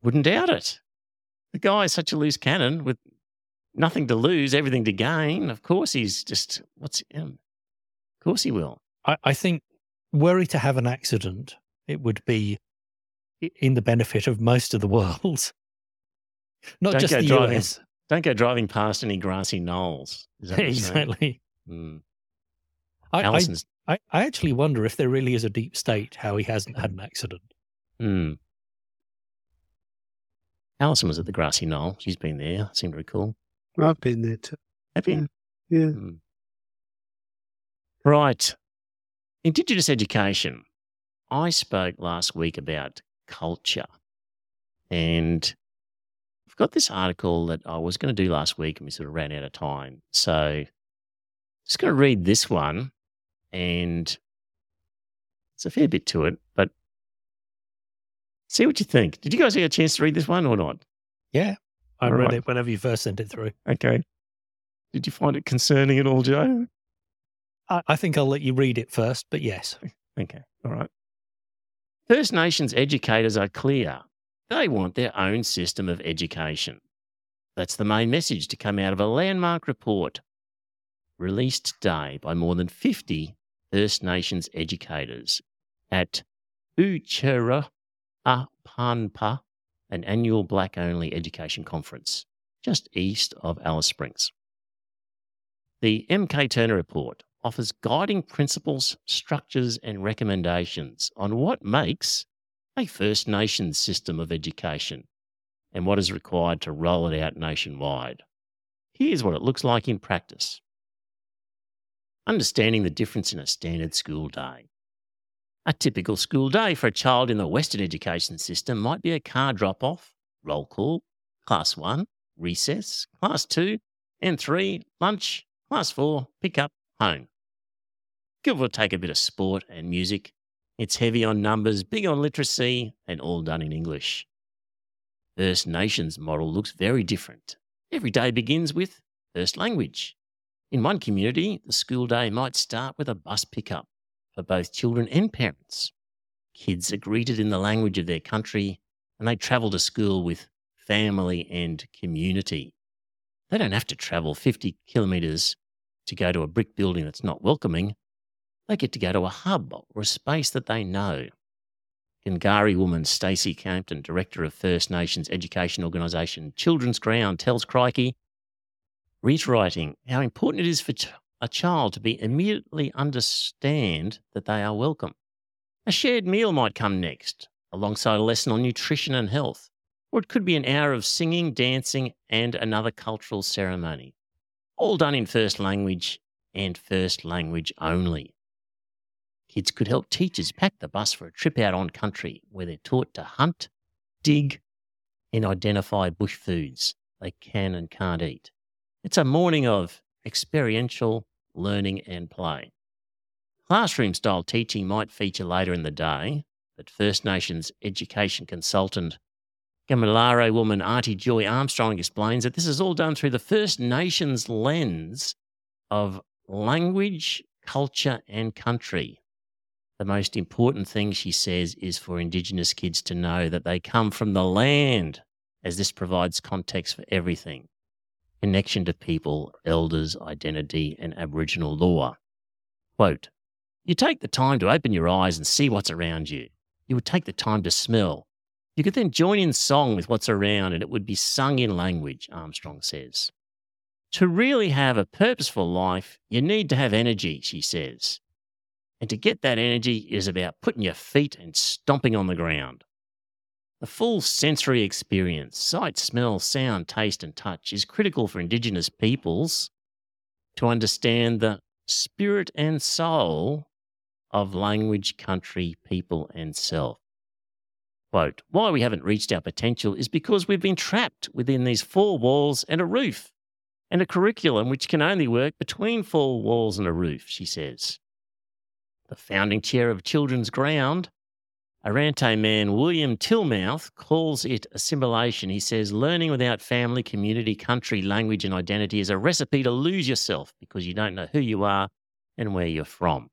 Wouldn't doubt it. The guy is such a loose cannon with nothing to lose, everything to gain. Of course, he's just, what's him? Of course, he will.
I, I think, were he to have an accident, it would be in the benefit of most of the world, not
Don't
just the
driving.
US.
Don't go driving past any grassy knolls. Is that what you're saying?
exactly.
Mm.
I, I. I, I actually wonder if there really is a deep state how he hasn't had an accident.
Mm. Alison was at the grassy knoll. She's been there. I seem to recall.
I've been there too.
Have you?
Yeah.
Mm. Right. Indigenous education. I spoke last week about culture. And I've got this article that I was going to do last week and we sort of ran out of time. So just going to read this one and it's a fair bit to it, but see what you think. Did you guys get a chance to read this one or not?
Yeah. I
All
read
right.
it whenever you first sent it through.
Okay. Did you find it concerning at all, Joe?
I, I think I'll let you read it first, but yes.
Okay, all right. First Nations educators are clear. They want their own system of education. That's the main message to come out of a landmark report released today by more than 50 First Nations educators at Uchera Apanpa, an annual black only education conference just east of Alice Springs. The MK Turner Report offers guiding principles, structures, and recommendations on what makes a First Nations system of education and what is required to roll it out nationwide. Here's what it looks like in practice. Understanding the difference in a standard school day. A typical school day for a child in the Western education system might be a car drop off, roll call, class one, recess, class two, and three, lunch, class four, pick up, home. Give or take a bit of sport and music. It's heavy on numbers, big on literacy, and all done in English. First Nations model looks very different. Every day begins with first language. In one community, the school day might start with a bus pickup for both children and parents. Kids are greeted in the language of their country and they travel to school with family and community. They don't have to travel 50 kilometres to go to a brick building that's not welcoming. They get to go to a hub or a space that they know. Gungari woman Stacey Campton, director of First Nations education organisation Children's Ground, tells Crikey, reiterating how important it is for a child to be immediately understand that they are welcome. A shared meal might come next, alongside a lesson on nutrition and health, or it could be an hour of singing, dancing, and another cultural ceremony, all done in first language and first language only. Kids could help teachers pack the bus for a trip out on country where they're taught to hunt, dig, and identify bush foods they can and can't eat. It's a morning of experiential learning and play. Classroom style teaching might feature later in the day, but First Nations education consultant Gamilaro woman Auntie Joy Armstrong explains that this is all done through the First Nations lens of language, culture, and country. The most important thing, she says, is for Indigenous kids to know that they come from the land, as this provides context for everything connection to people, elders, identity, and Aboriginal law. Quote, you take the time to open your eyes and see what's around you. You would take the time to smell. You could then join in song with what's around and it would be sung in language, Armstrong says. To really have a purposeful life, you need to have energy, she says. And to get that energy is about putting your feet and stomping on the ground. The full sensory experience, sight, smell, sound, taste, and touch, is critical for Indigenous peoples to understand the spirit and soul of language, country, people, and self. Quote, why we haven't reached our potential is because we've been trapped within these four walls and a roof, and a curriculum which can only work between four walls and a roof, she says. The founding chair of Children's Ground Arrernte man William Tilmouth calls it assimilation. He says learning without family, community, country, language, and identity is a recipe to lose yourself because you don't know who you are and where you're from.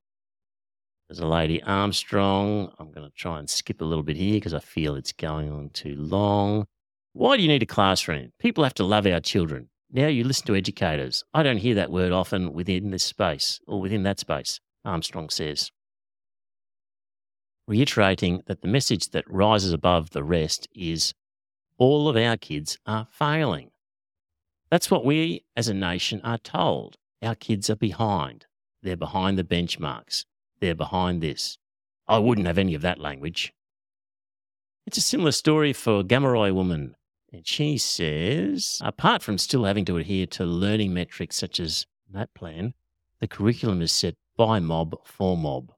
There's a lady Armstrong. I'm going to try and skip a little bit here because I feel it's going on too long. Why do you need a classroom? People have to love our children. Now you listen to educators. I don't hear that word often within this space or within that space, Armstrong says reiterating that the message that rises above the rest is all of our kids are failing. That's what we as a nation are told. Our kids are behind. They're behind the benchmarks. They're behind this. I wouldn't have any of that language. It's a similar story for Gamaroi woman. And she says, apart from still having to adhere to learning metrics such as NAPLAN, the curriculum is set by mob for mob.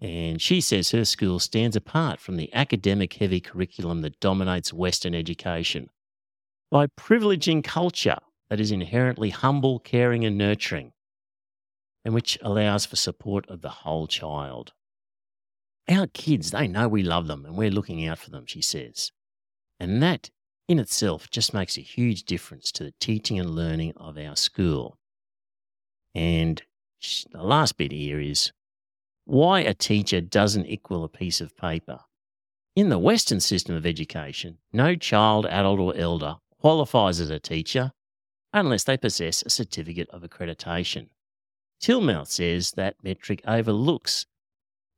And she says her school stands apart from the academic heavy curriculum that dominates Western education by privileging culture that is inherently humble, caring, and nurturing, and which allows for support of the whole child. Our kids, they know we love them and we're looking out for them, she says. And that in itself just makes a huge difference to the teaching and learning of our school. And the last bit here is why a teacher doesn't equal a piece of paper. In the Western system of education, no child, adult, or elder qualifies as a teacher unless they possess a certificate of accreditation. Tilmouth says that metric overlooks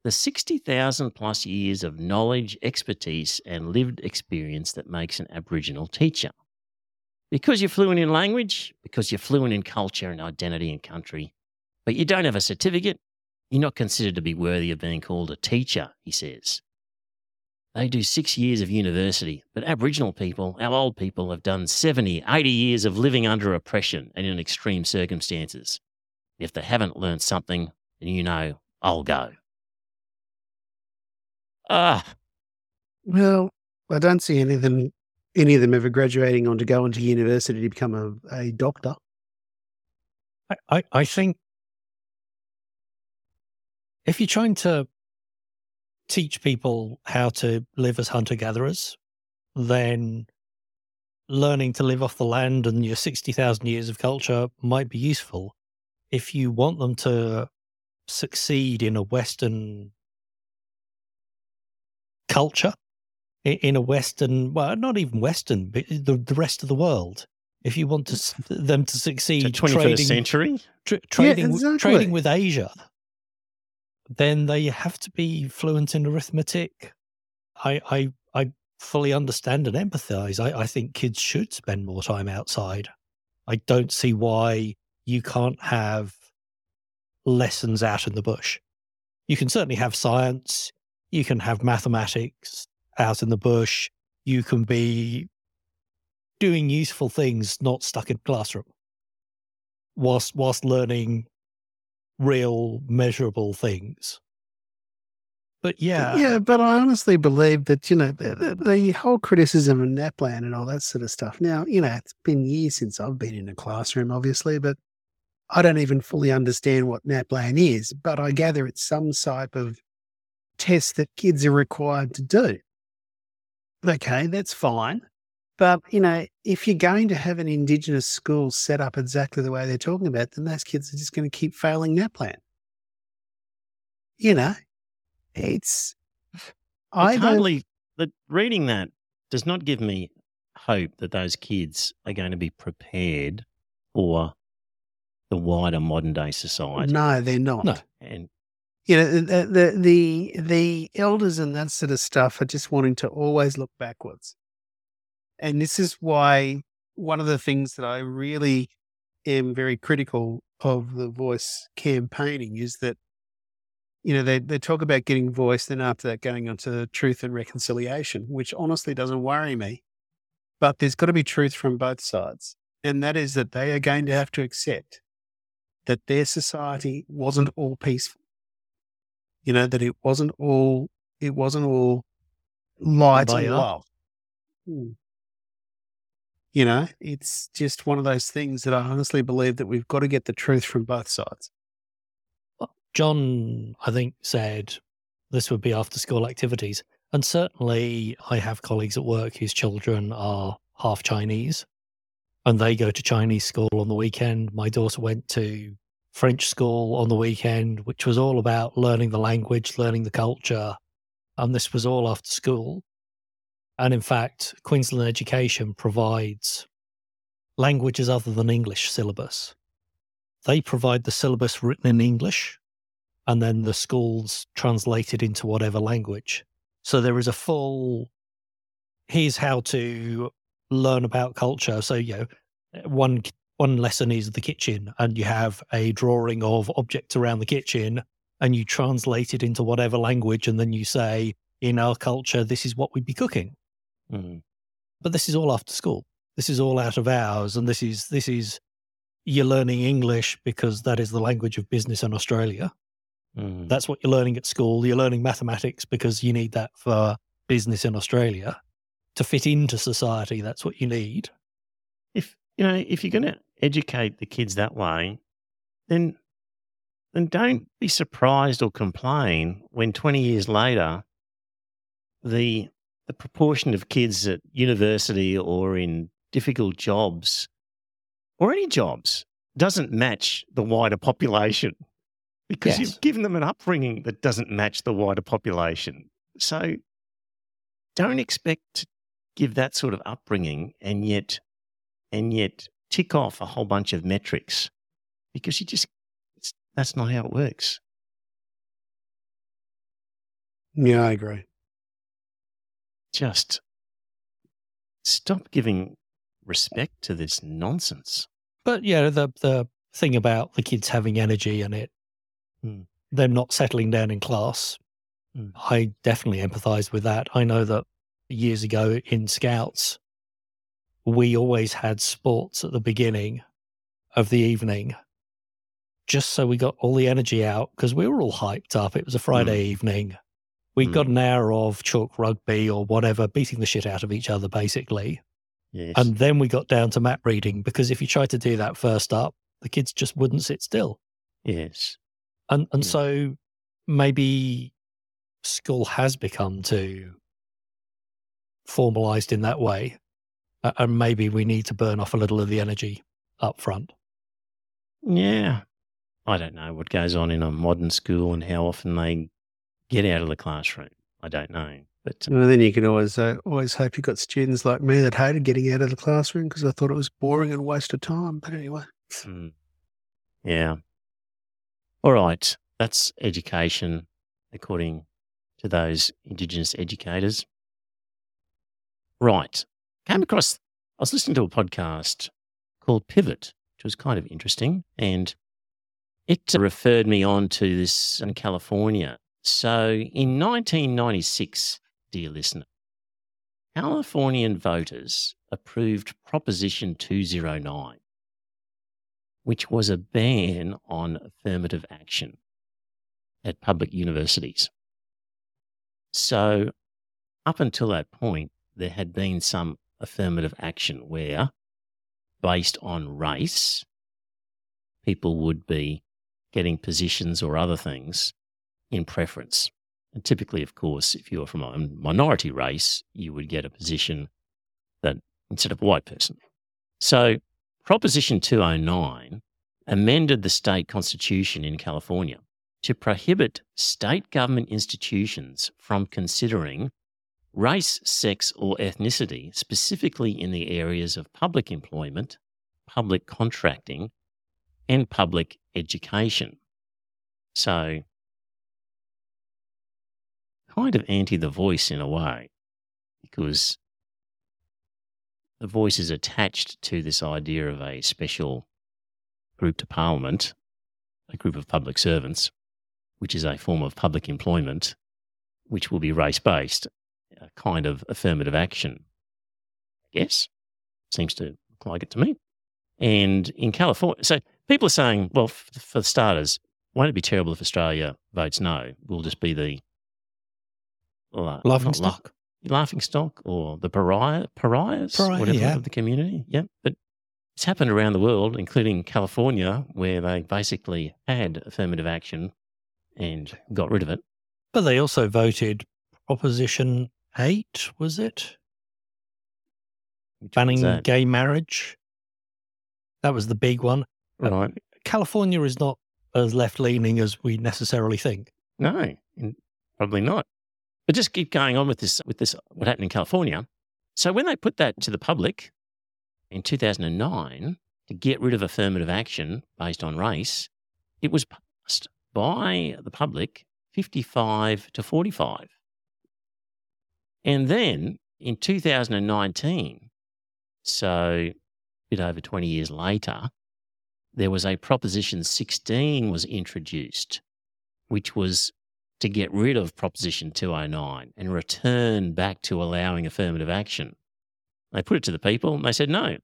the 60,000 plus years of knowledge, expertise, and lived experience that makes an Aboriginal teacher. Because you're fluent in language, because you're fluent in culture and identity and country, but you don't have a certificate, you're not considered to be worthy of being called a teacher, he says. They do six years of university, but Aboriginal people, our old people, have done 70, 80 years of living under oppression and in extreme circumstances. If they haven't learned something, then you know I'll go. Ah.
Well, I don't see any of them any of them ever graduating on to go into university to become a, a doctor.
I, I, I think if you're trying to teach people how to live as hunter gatherers, then learning to live off the land and your 60,000 years of culture might be useful. If you want them to succeed in a Western culture, in a Western, well, not even Western, but the, the rest of the world. If you want to, them to succeed,
the 21st trading, century,
tra- trading, yeah, exactly. trading with Asia, then they have to be fluent in arithmetic. I I, I fully understand and empathize. I, I think kids should spend more time outside. I don't see why you can't have lessons out in the bush. You can certainly have science, you can have mathematics out in the bush, you can be doing useful things not stuck in classroom whilst whilst learning real measurable things. But yeah.
Yeah, but I honestly believe that, you know, the, the, whole criticism of NAPLAN and all that sort of stuff. Now, you know, it's been years since I've been in a classroom, obviously, but I don't even fully understand what NAPLAN is, but I gather it's some type of test that kids are required to do. Okay, that's fine. But, you know, if you're going to have an Indigenous school set up exactly the way they're talking about, then those kids are just going to keep failing NAPLAN. You know, It's
I hardly that reading that does not give me hope that those kids are going to be prepared for the wider modern day society.
no, they're not.
No.
And
You know, the, the the the elders and that sort of stuff are just wanting to always look backwards. And this is why one of the things that I really am very critical of the voice campaigning is that, you know, they, they talk about getting voice, then after that going on to truth and reconciliation, which honestly doesn't worry me. But there's got to be truth from both sides. And that is that they are going to have to accept that their society wasn't all peaceful. You know, that it wasn't all it wasn't all light and love. Hmm. You know, it's just one of those things that I honestly believe that we've got to get the truth from both sides.
John, I think, said this would be after school activities. And certainly, I have colleagues at work whose children are half Chinese and they go to Chinese school on the weekend. My daughter went to French school on the weekend, which was all about learning the language, learning the culture. And this was all after school. And in fact, Queensland Education provides languages other than English syllabus. They provide the syllabus written in English and then the schools translate it into whatever language. So there is a full here's how to learn about culture. So you know, one one lesson is the kitchen, and you have a drawing of objects around the kitchen, and you translate it into whatever language, and then you say, in our culture, this is what we'd be cooking.
Mm,
But this is all after school. This is all out of hours, and this is this is you're learning English because that is the language of business in Australia.
mm.
That's what you're learning at school. You're learning mathematics because you need that for business in Australia. To fit into society, that's what you need.
if you know if you're going to educate the kids that way, then then don't be surprised or complain when 20 years later the the proportion of kids at university or in difficult jobs or any jobs doesn't match the wider population because
Yes.
you've given them an upbringing that doesn't match the wider population. So don't expect to give that sort of upbringing and yet and yet tick off a whole bunch of metrics because you just it's, that's not how it works.
Yeah, I agree.
Just stop giving respect to this nonsense.
But yeah, the the thing about the kids having energy and it
Hmm.
them not settling down in class,
Hmm.
I definitely empathise with that. I know that years ago in Scouts, we always had sports at the beginning of the evening, just so we got all the energy out because we were all hyped up. It was a Friday evening. We
Hmm.
got an hour of chalk rugby or whatever, beating the shit out of each other, basically.
Yes.
And then we got down to map reading because if you tried to do that first up, the kids just wouldn't sit still.
yes.
And and
Yeah.
so maybe school has become too formalized in that way. And maybe we need to burn off a little of the energy up front.
Yeah. I don't know what goes on in a modern school and how often they get out of the classroom. I don't know. But uh,
Well, then you can always uh, always hope you got students like me that hated getting out of the classroom because I thought it was boring and waste of time. But anyway,
Mm. Yeah. All right. That's education, according to those Indigenous educators. Right. Came across, I was listening to a podcast called Pivot, which was kind of interesting. And it referred me on to this in California. So in 1996, dear listener, Californian voters approved Proposition 209 which was a ban on affirmative action at public universities. So, up until that point, there had been some affirmative action where, based on race, people would be getting positions or other things in preference. And typically, of course, if you're from a minority race, you would get a position that instead of a white person. So, Proposition 209 amended the state constitution in California to prohibit state government institutions from considering race, sex, or ethnicity, specifically in the areas of public employment, public contracting, and public education. So, kind of anti the voice in a way, because the voice is attached to this idea of a special group to parliament, a group of public servants, which is a form of public employment, which will be race based, a kind of affirmative action. Yes, seems to look like it to me. And in California, so people are saying, well, f- for starters, won't it be terrible if Australia votes no? We'll just be the uh,
Laughing stock.
laughing stock or the pariah, pariahs,
Pariah,
whatever
yeah.
of the community. Yeah, but it's happened around the world, including California, where they basically had affirmative action and got rid of it.
But they also voted Proposition 8, was it?
Which
Banning gay marriage. That was the big one. Uh,
right?
California is not as left leaning as we necessarily think.
No, probably not. But just keep going on with this. With this, what happened in California? So when they put that to the public in 2009 to get rid of affirmative action based on race, it was passed by the public 55 to 45. And then in 2019, so a bit over 20 years later, there was a Proposition 16 was introduced, which was to get rid of Proposition 209 and return back to allowing affirmative action. They put it to the people and they said, no,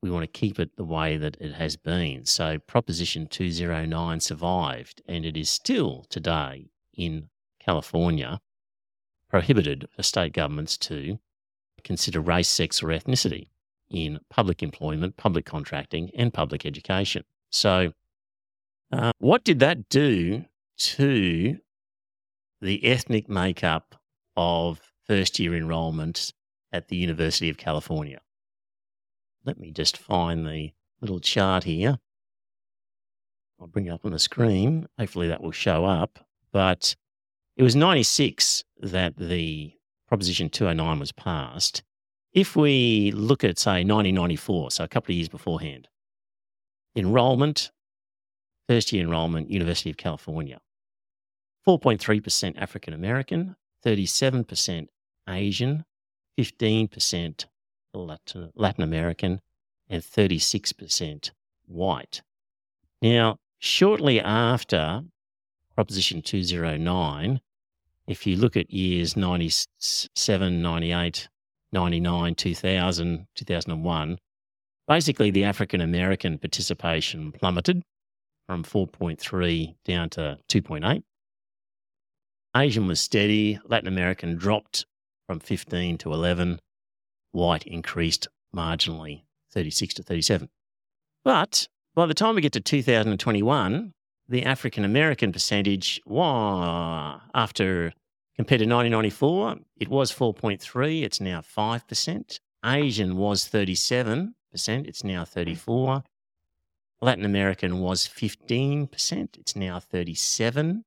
we want to keep it the way that it has been. So Proposition 209 survived and it is still today in California prohibited for state governments to consider race, sex, or ethnicity in public employment, public contracting, and public education. So, uh, what did that do to the ethnic makeup of first year enrolment at the University of California? Let me just find the little chart here. I'll bring it up on the screen. Hopefully, that will show up. But it was 96 that the Proposition 209 was passed. If we look at, say, 1994, so a couple of years beforehand, enrollment, first year enrollment, University of California, 4.3% African American, 37% Asian, 15% Latin, American, and 36% white. Now, shortly after Proposition 209, if you look at years 97, 98, 99, 2000, 2001, basically the African American participation plummeted from 4.3 down to 2.8. Asian was steady, Latin American dropped from 15 to 11, white increased marginally 36 to 37. But by the time we get to 2021, the African American percentage, wow, after compared to 1994, it was 4.3, it's now 5%. Asian was 37%, it's now 34. Latin American was 15%, it's now 37.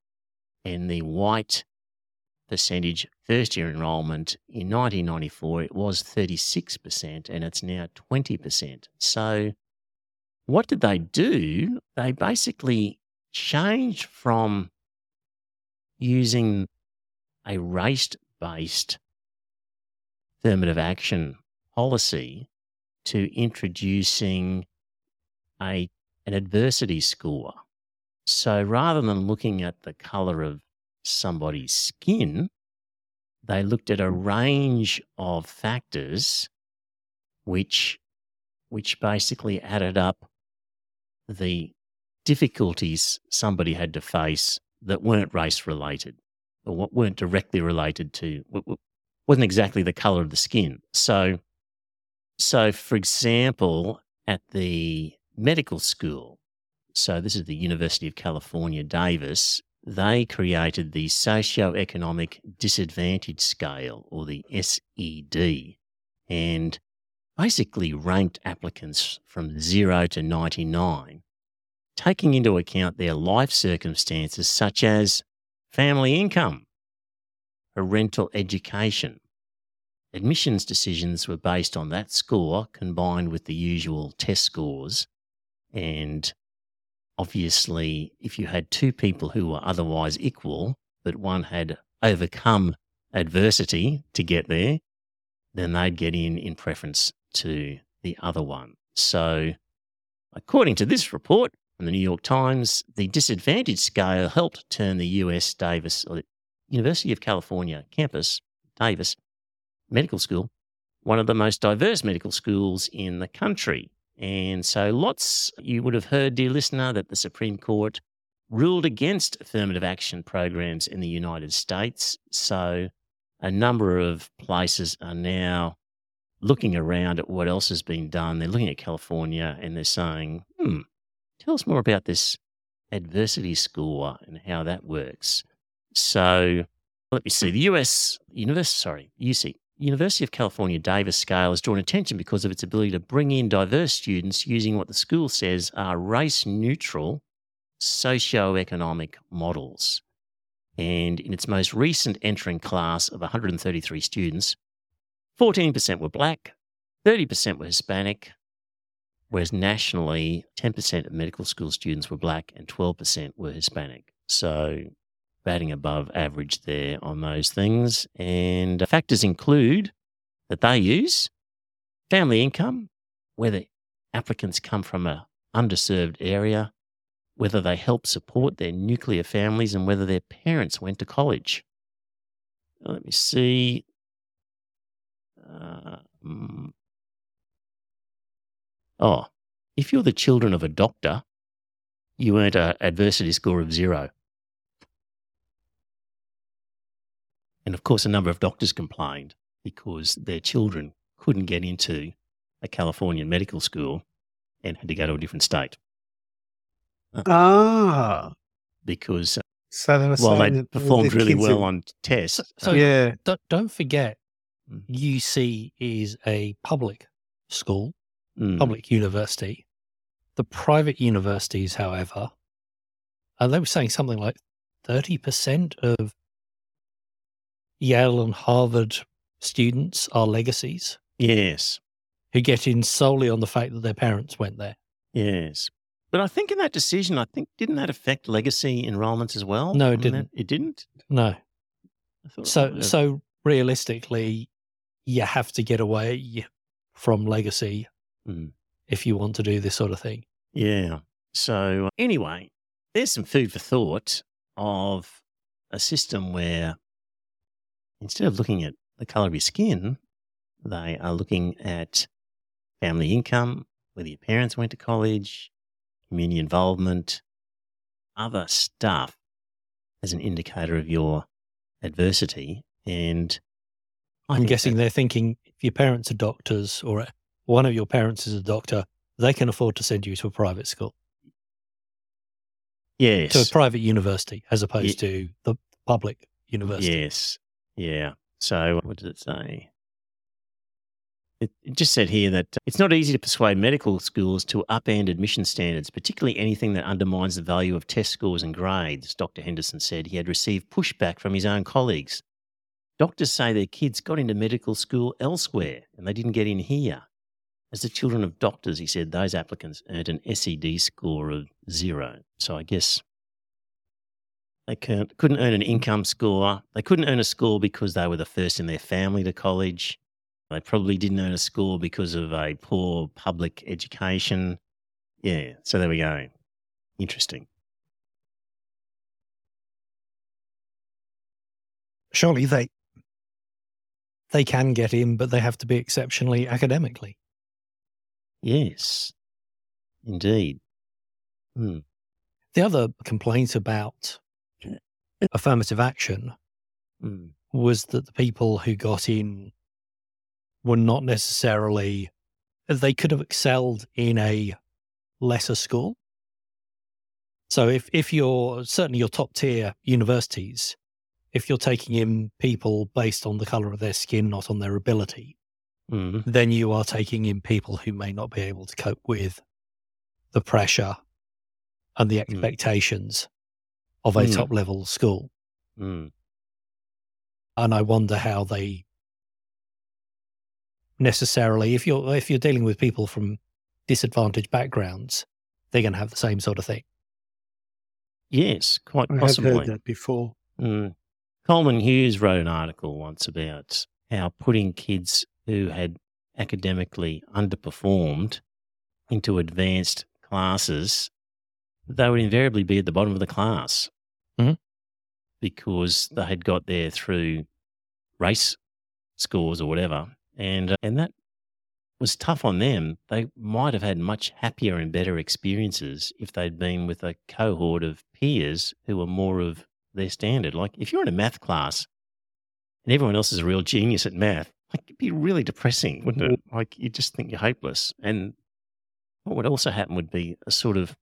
And the white percentage first year enrolment in 1994 it was 36% and it's now 20%. So what did they do? They basically changed from using a race based affirmative action policy to introducing a an adversity score. So rather than looking at the color of somebody's skin, they looked at a mm. range of factors which which basically added up the difficulties somebody had to face that weren't race related or what weren't directly related to wasn't exactly the color of the skin. So so for example at the medical school so this is the university of california davis they created the socioeconomic disadvantage scale or the sed and basically ranked applicants from 0 to 99 taking into account their life circumstances, such as family income, parental education. Admissions decisions were based on that score combined with the usual test scores. And obviously, if you had two people who were otherwise equal, but one had overcome adversity to get there, then they'd get in in preference to the other one. So, according to this report from the New York Times, the disadvantage scale helped turn the UC Davis, or the University of California campus, Davis Medical School, one of the most diverse medical schools in the country. And so, lots, you would have heard, dear listener, that the Supreme Court ruled against affirmative action programs in the United States. So, a number of places are now looking around at what else has been done. They're looking at California and they're saying, hmm, tell us more about this adversity score and how that works. So let me see. The US University, sorry, UC, University of California Davis scale has drawn attention because of its ability to bring in diverse students using what the school says are race neutral socio-economic models. And in its most recent entering class of 133 students, 14% were black, 30% were Hispanic, whereas nationally, 10% of medical school students were black and 12% were Hispanic. So batting above average there on those things. And factors include that they use family income, whether applicants come from a underserved area, whether they help support their nuclear families, and whether their parents went to college. Let me see. Uh, mm. Oh, if you're the children of a doctor, you earned an adversity score of zero. And of course, a number of doctors complained because their children couldn't get into a Californian medical school and had to go to a different state.
Ah.
Because uh,
So they were
while they performed
the
really well
are-
on tests,
So
yeah.
don't, don't forget,
Mm.
UC is a public school,
mm,
public university. The private universities, however, uh, they were saying something like 30% of Yale and Harvard students are legacies
yes,
who get in solely on the fact that their parents went there.
yes. But I think in that decision, I think didn't that affect legacy enrollments as well?
No, it
Wasn't
didn't.
It didn't.
No.
I thought it
So, so realistically, you have to get away from legacy
Mm.
if you want to do this sort of thing.
Yeah. So, anyway, there's some food for thought of a system where instead of looking at the color of your skin, they are looking at family income, whether your parents went to college, community involvement, other stuff as an indicator of your adversity. And I
I'm guessing they're thinking if your parents are doctors or one of your parents is a doctor, they can afford to send you to a private school,
yes.
to a private university, as opposed to the public university.
Yes. Yeah. So what does it say? It, it just said here that it's not easy to persuade medical schools to upend admission standards, particularly anything that undermines the value of test scores and grades. Dr. Henderson said he had received pushback from his own colleagues. Doctors say their kids got into medical school elsewhere and they didn't get in here. As the children of doctors, he said those applicants earned an SED score of zero. So I guess they couldn't, couldn't earn an income score. They couldn't earn a score because they were the first in their family to college. They probably didn't earn a score because of a poor public education. Yeah, so there we go. Interesting.
Surely they they can get in, but they have to be exceptionally academically.
Yes, indeed. Hmm.
The other complaint about affirmative action
Hmm.
was that the people who got in were not necessarily they could have excelled in a lesser school. So if if you're certainly your top tier universities, if you're taking in people based on the color of their skin, not on their ability,
Hmm.
then you are taking in people who may not be able to cope with the pressure and the expectations of a
Mm.
top level school.
Mm.
And I wonder how they necessarily, if you're if you're dealing with people from disadvantaged backgrounds, they're going to have the same sort of thing.
Yes, quite
I have
possibly.
heard that before.
Mm. Coleman Hughes wrote an article once about how putting kids who had academically underperformed into advanced classes, they would invariably be at the bottom of the class
Mhm.
because they had got there through race scores or whatever, and uh, and that was tough on them. They might have had much happier and better experiences if they'd been with a cohort of peers who were more of their standard. Like if you're in a math class and everyone else is a real genius at math, like it'd be really depressing, wouldn't it? Like you just think you're hopeless. And what would also happen would be a sort of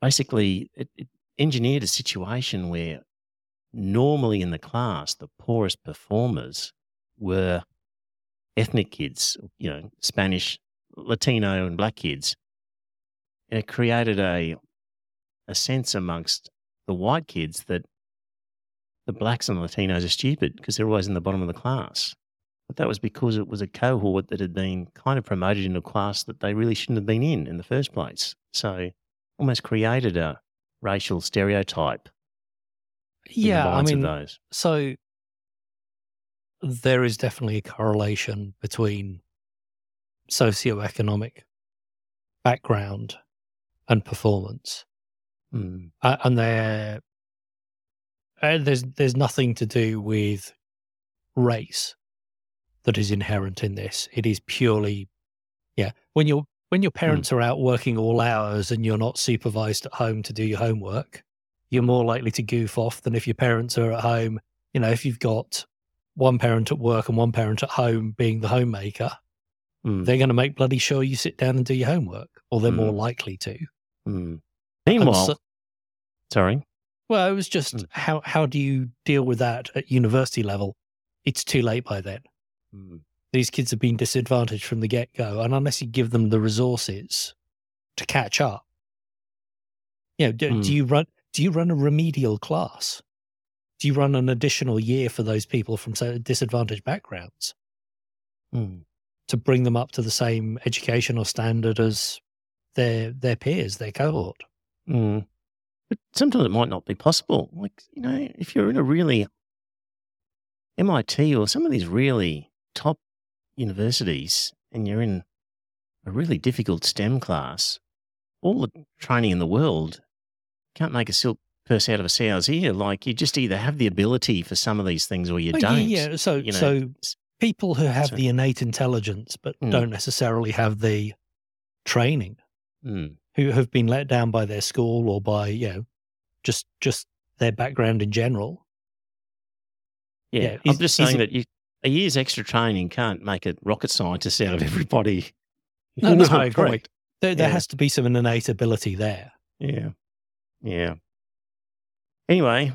basically it, it engineered a situation where normally in the class the poorest performers were ethnic kids, you know, Spanish, Latino, and black kids. And it created a a sense amongst the white kids that the blacks and Latinos are stupid because they're always in the bottom of the class. But that was because it was a cohort that had been kind of promoted into a class that they really shouldn't have been in in the first place. So almost created a racial stereotype.
Yeah, I mean,
those.
so there is definitely a correlation between socioeconomic background and performance.
Mm,
Uh, and there, uh, there's there's nothing to do with race that is inherent in this. It is purely, yeah. When your when your parents are out working all hours and you're not supervised at home to do your homework, you're more likely to goof off than if your parents are at home. You know, if you've got one parent at work and one parent at home being the homemaker,
mm,
they're going to make bloody sure you sit down and do your homework, or they're more
Mm.
likely to.
mm.
And
Meanwhile,
so-
sorry.
Well, it was just
Mm.
how how do you deal with that at university level? It's too late by then. These kids have been disadvantaged from the get go, and unless you give them the resources to catch up, you know, do,
Mm.
do you run do you run a remedial class? Do you run an additional year for those people from so disadvantaged backgrounds
mm.
to bring them up to the same educational standard as their their peers, their cohort?
Mm. But sometimes it might not be possible. Like, you know, if you're in a really MIT or some of these really top universities and you're in a really difficult STEM class, all the training in the world can't make a silk purse out of a sow's ear. Like, you just either have the ability for some of these things or you
Oh, yeah,
don't.
yeah. So
you know,
so people who have
So-
the innate intelligence but
Mm.
don't necessarily have the training
Mm,
who have been let down by their school or by you know just just their background in general
yeah.
Yeah,
I'm
is-
just saying
it-
that you, a year's extra training can't make a rocket scientist out of everybody.
no, that's
No,
my
correct.
there
Yeah.
has to be some innate ability there
Yeah. Yeah. Anyway,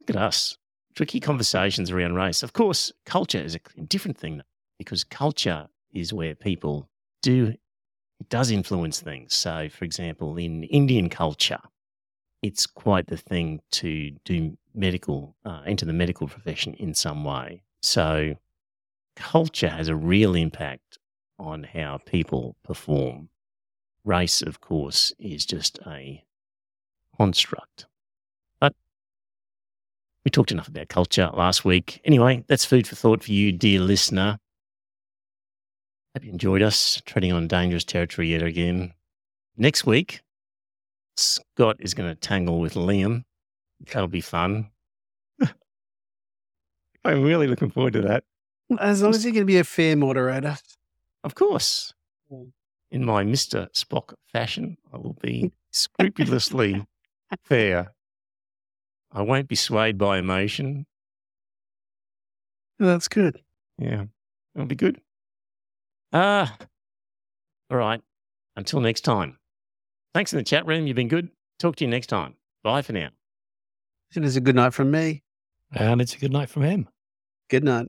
look at us. Tricky conversations around race. Of course, culture is a different thing because culture is where people do, it does influence things. So, for example, in Indian culture, it's quite the thing to do medical, uh, enter the medical profession in some way. So, culture has a real impact on how people perform race, of course, is just a construct. But we talked enough about culture last week. Anyway, that's food for thought for you, dear listener. Hope you enjoyed us treading on dangerous territory yet again. Next week, Scott is going to tangle with Liam. That'll be fun. I'm really looking forward to that.
As long as you're going to be a fair moderator.
Of course. In my Mr. Spock fashion, I will be scrupulously fair. I won't be swayed by emotion.
That's good.
Yeah, it'll be good. Ah, all right. Until next time. Thanks in the chat room. You've been good. Talk to you next time. Bye for now.
It is a good night from me.
And it's a good night from him
Good night.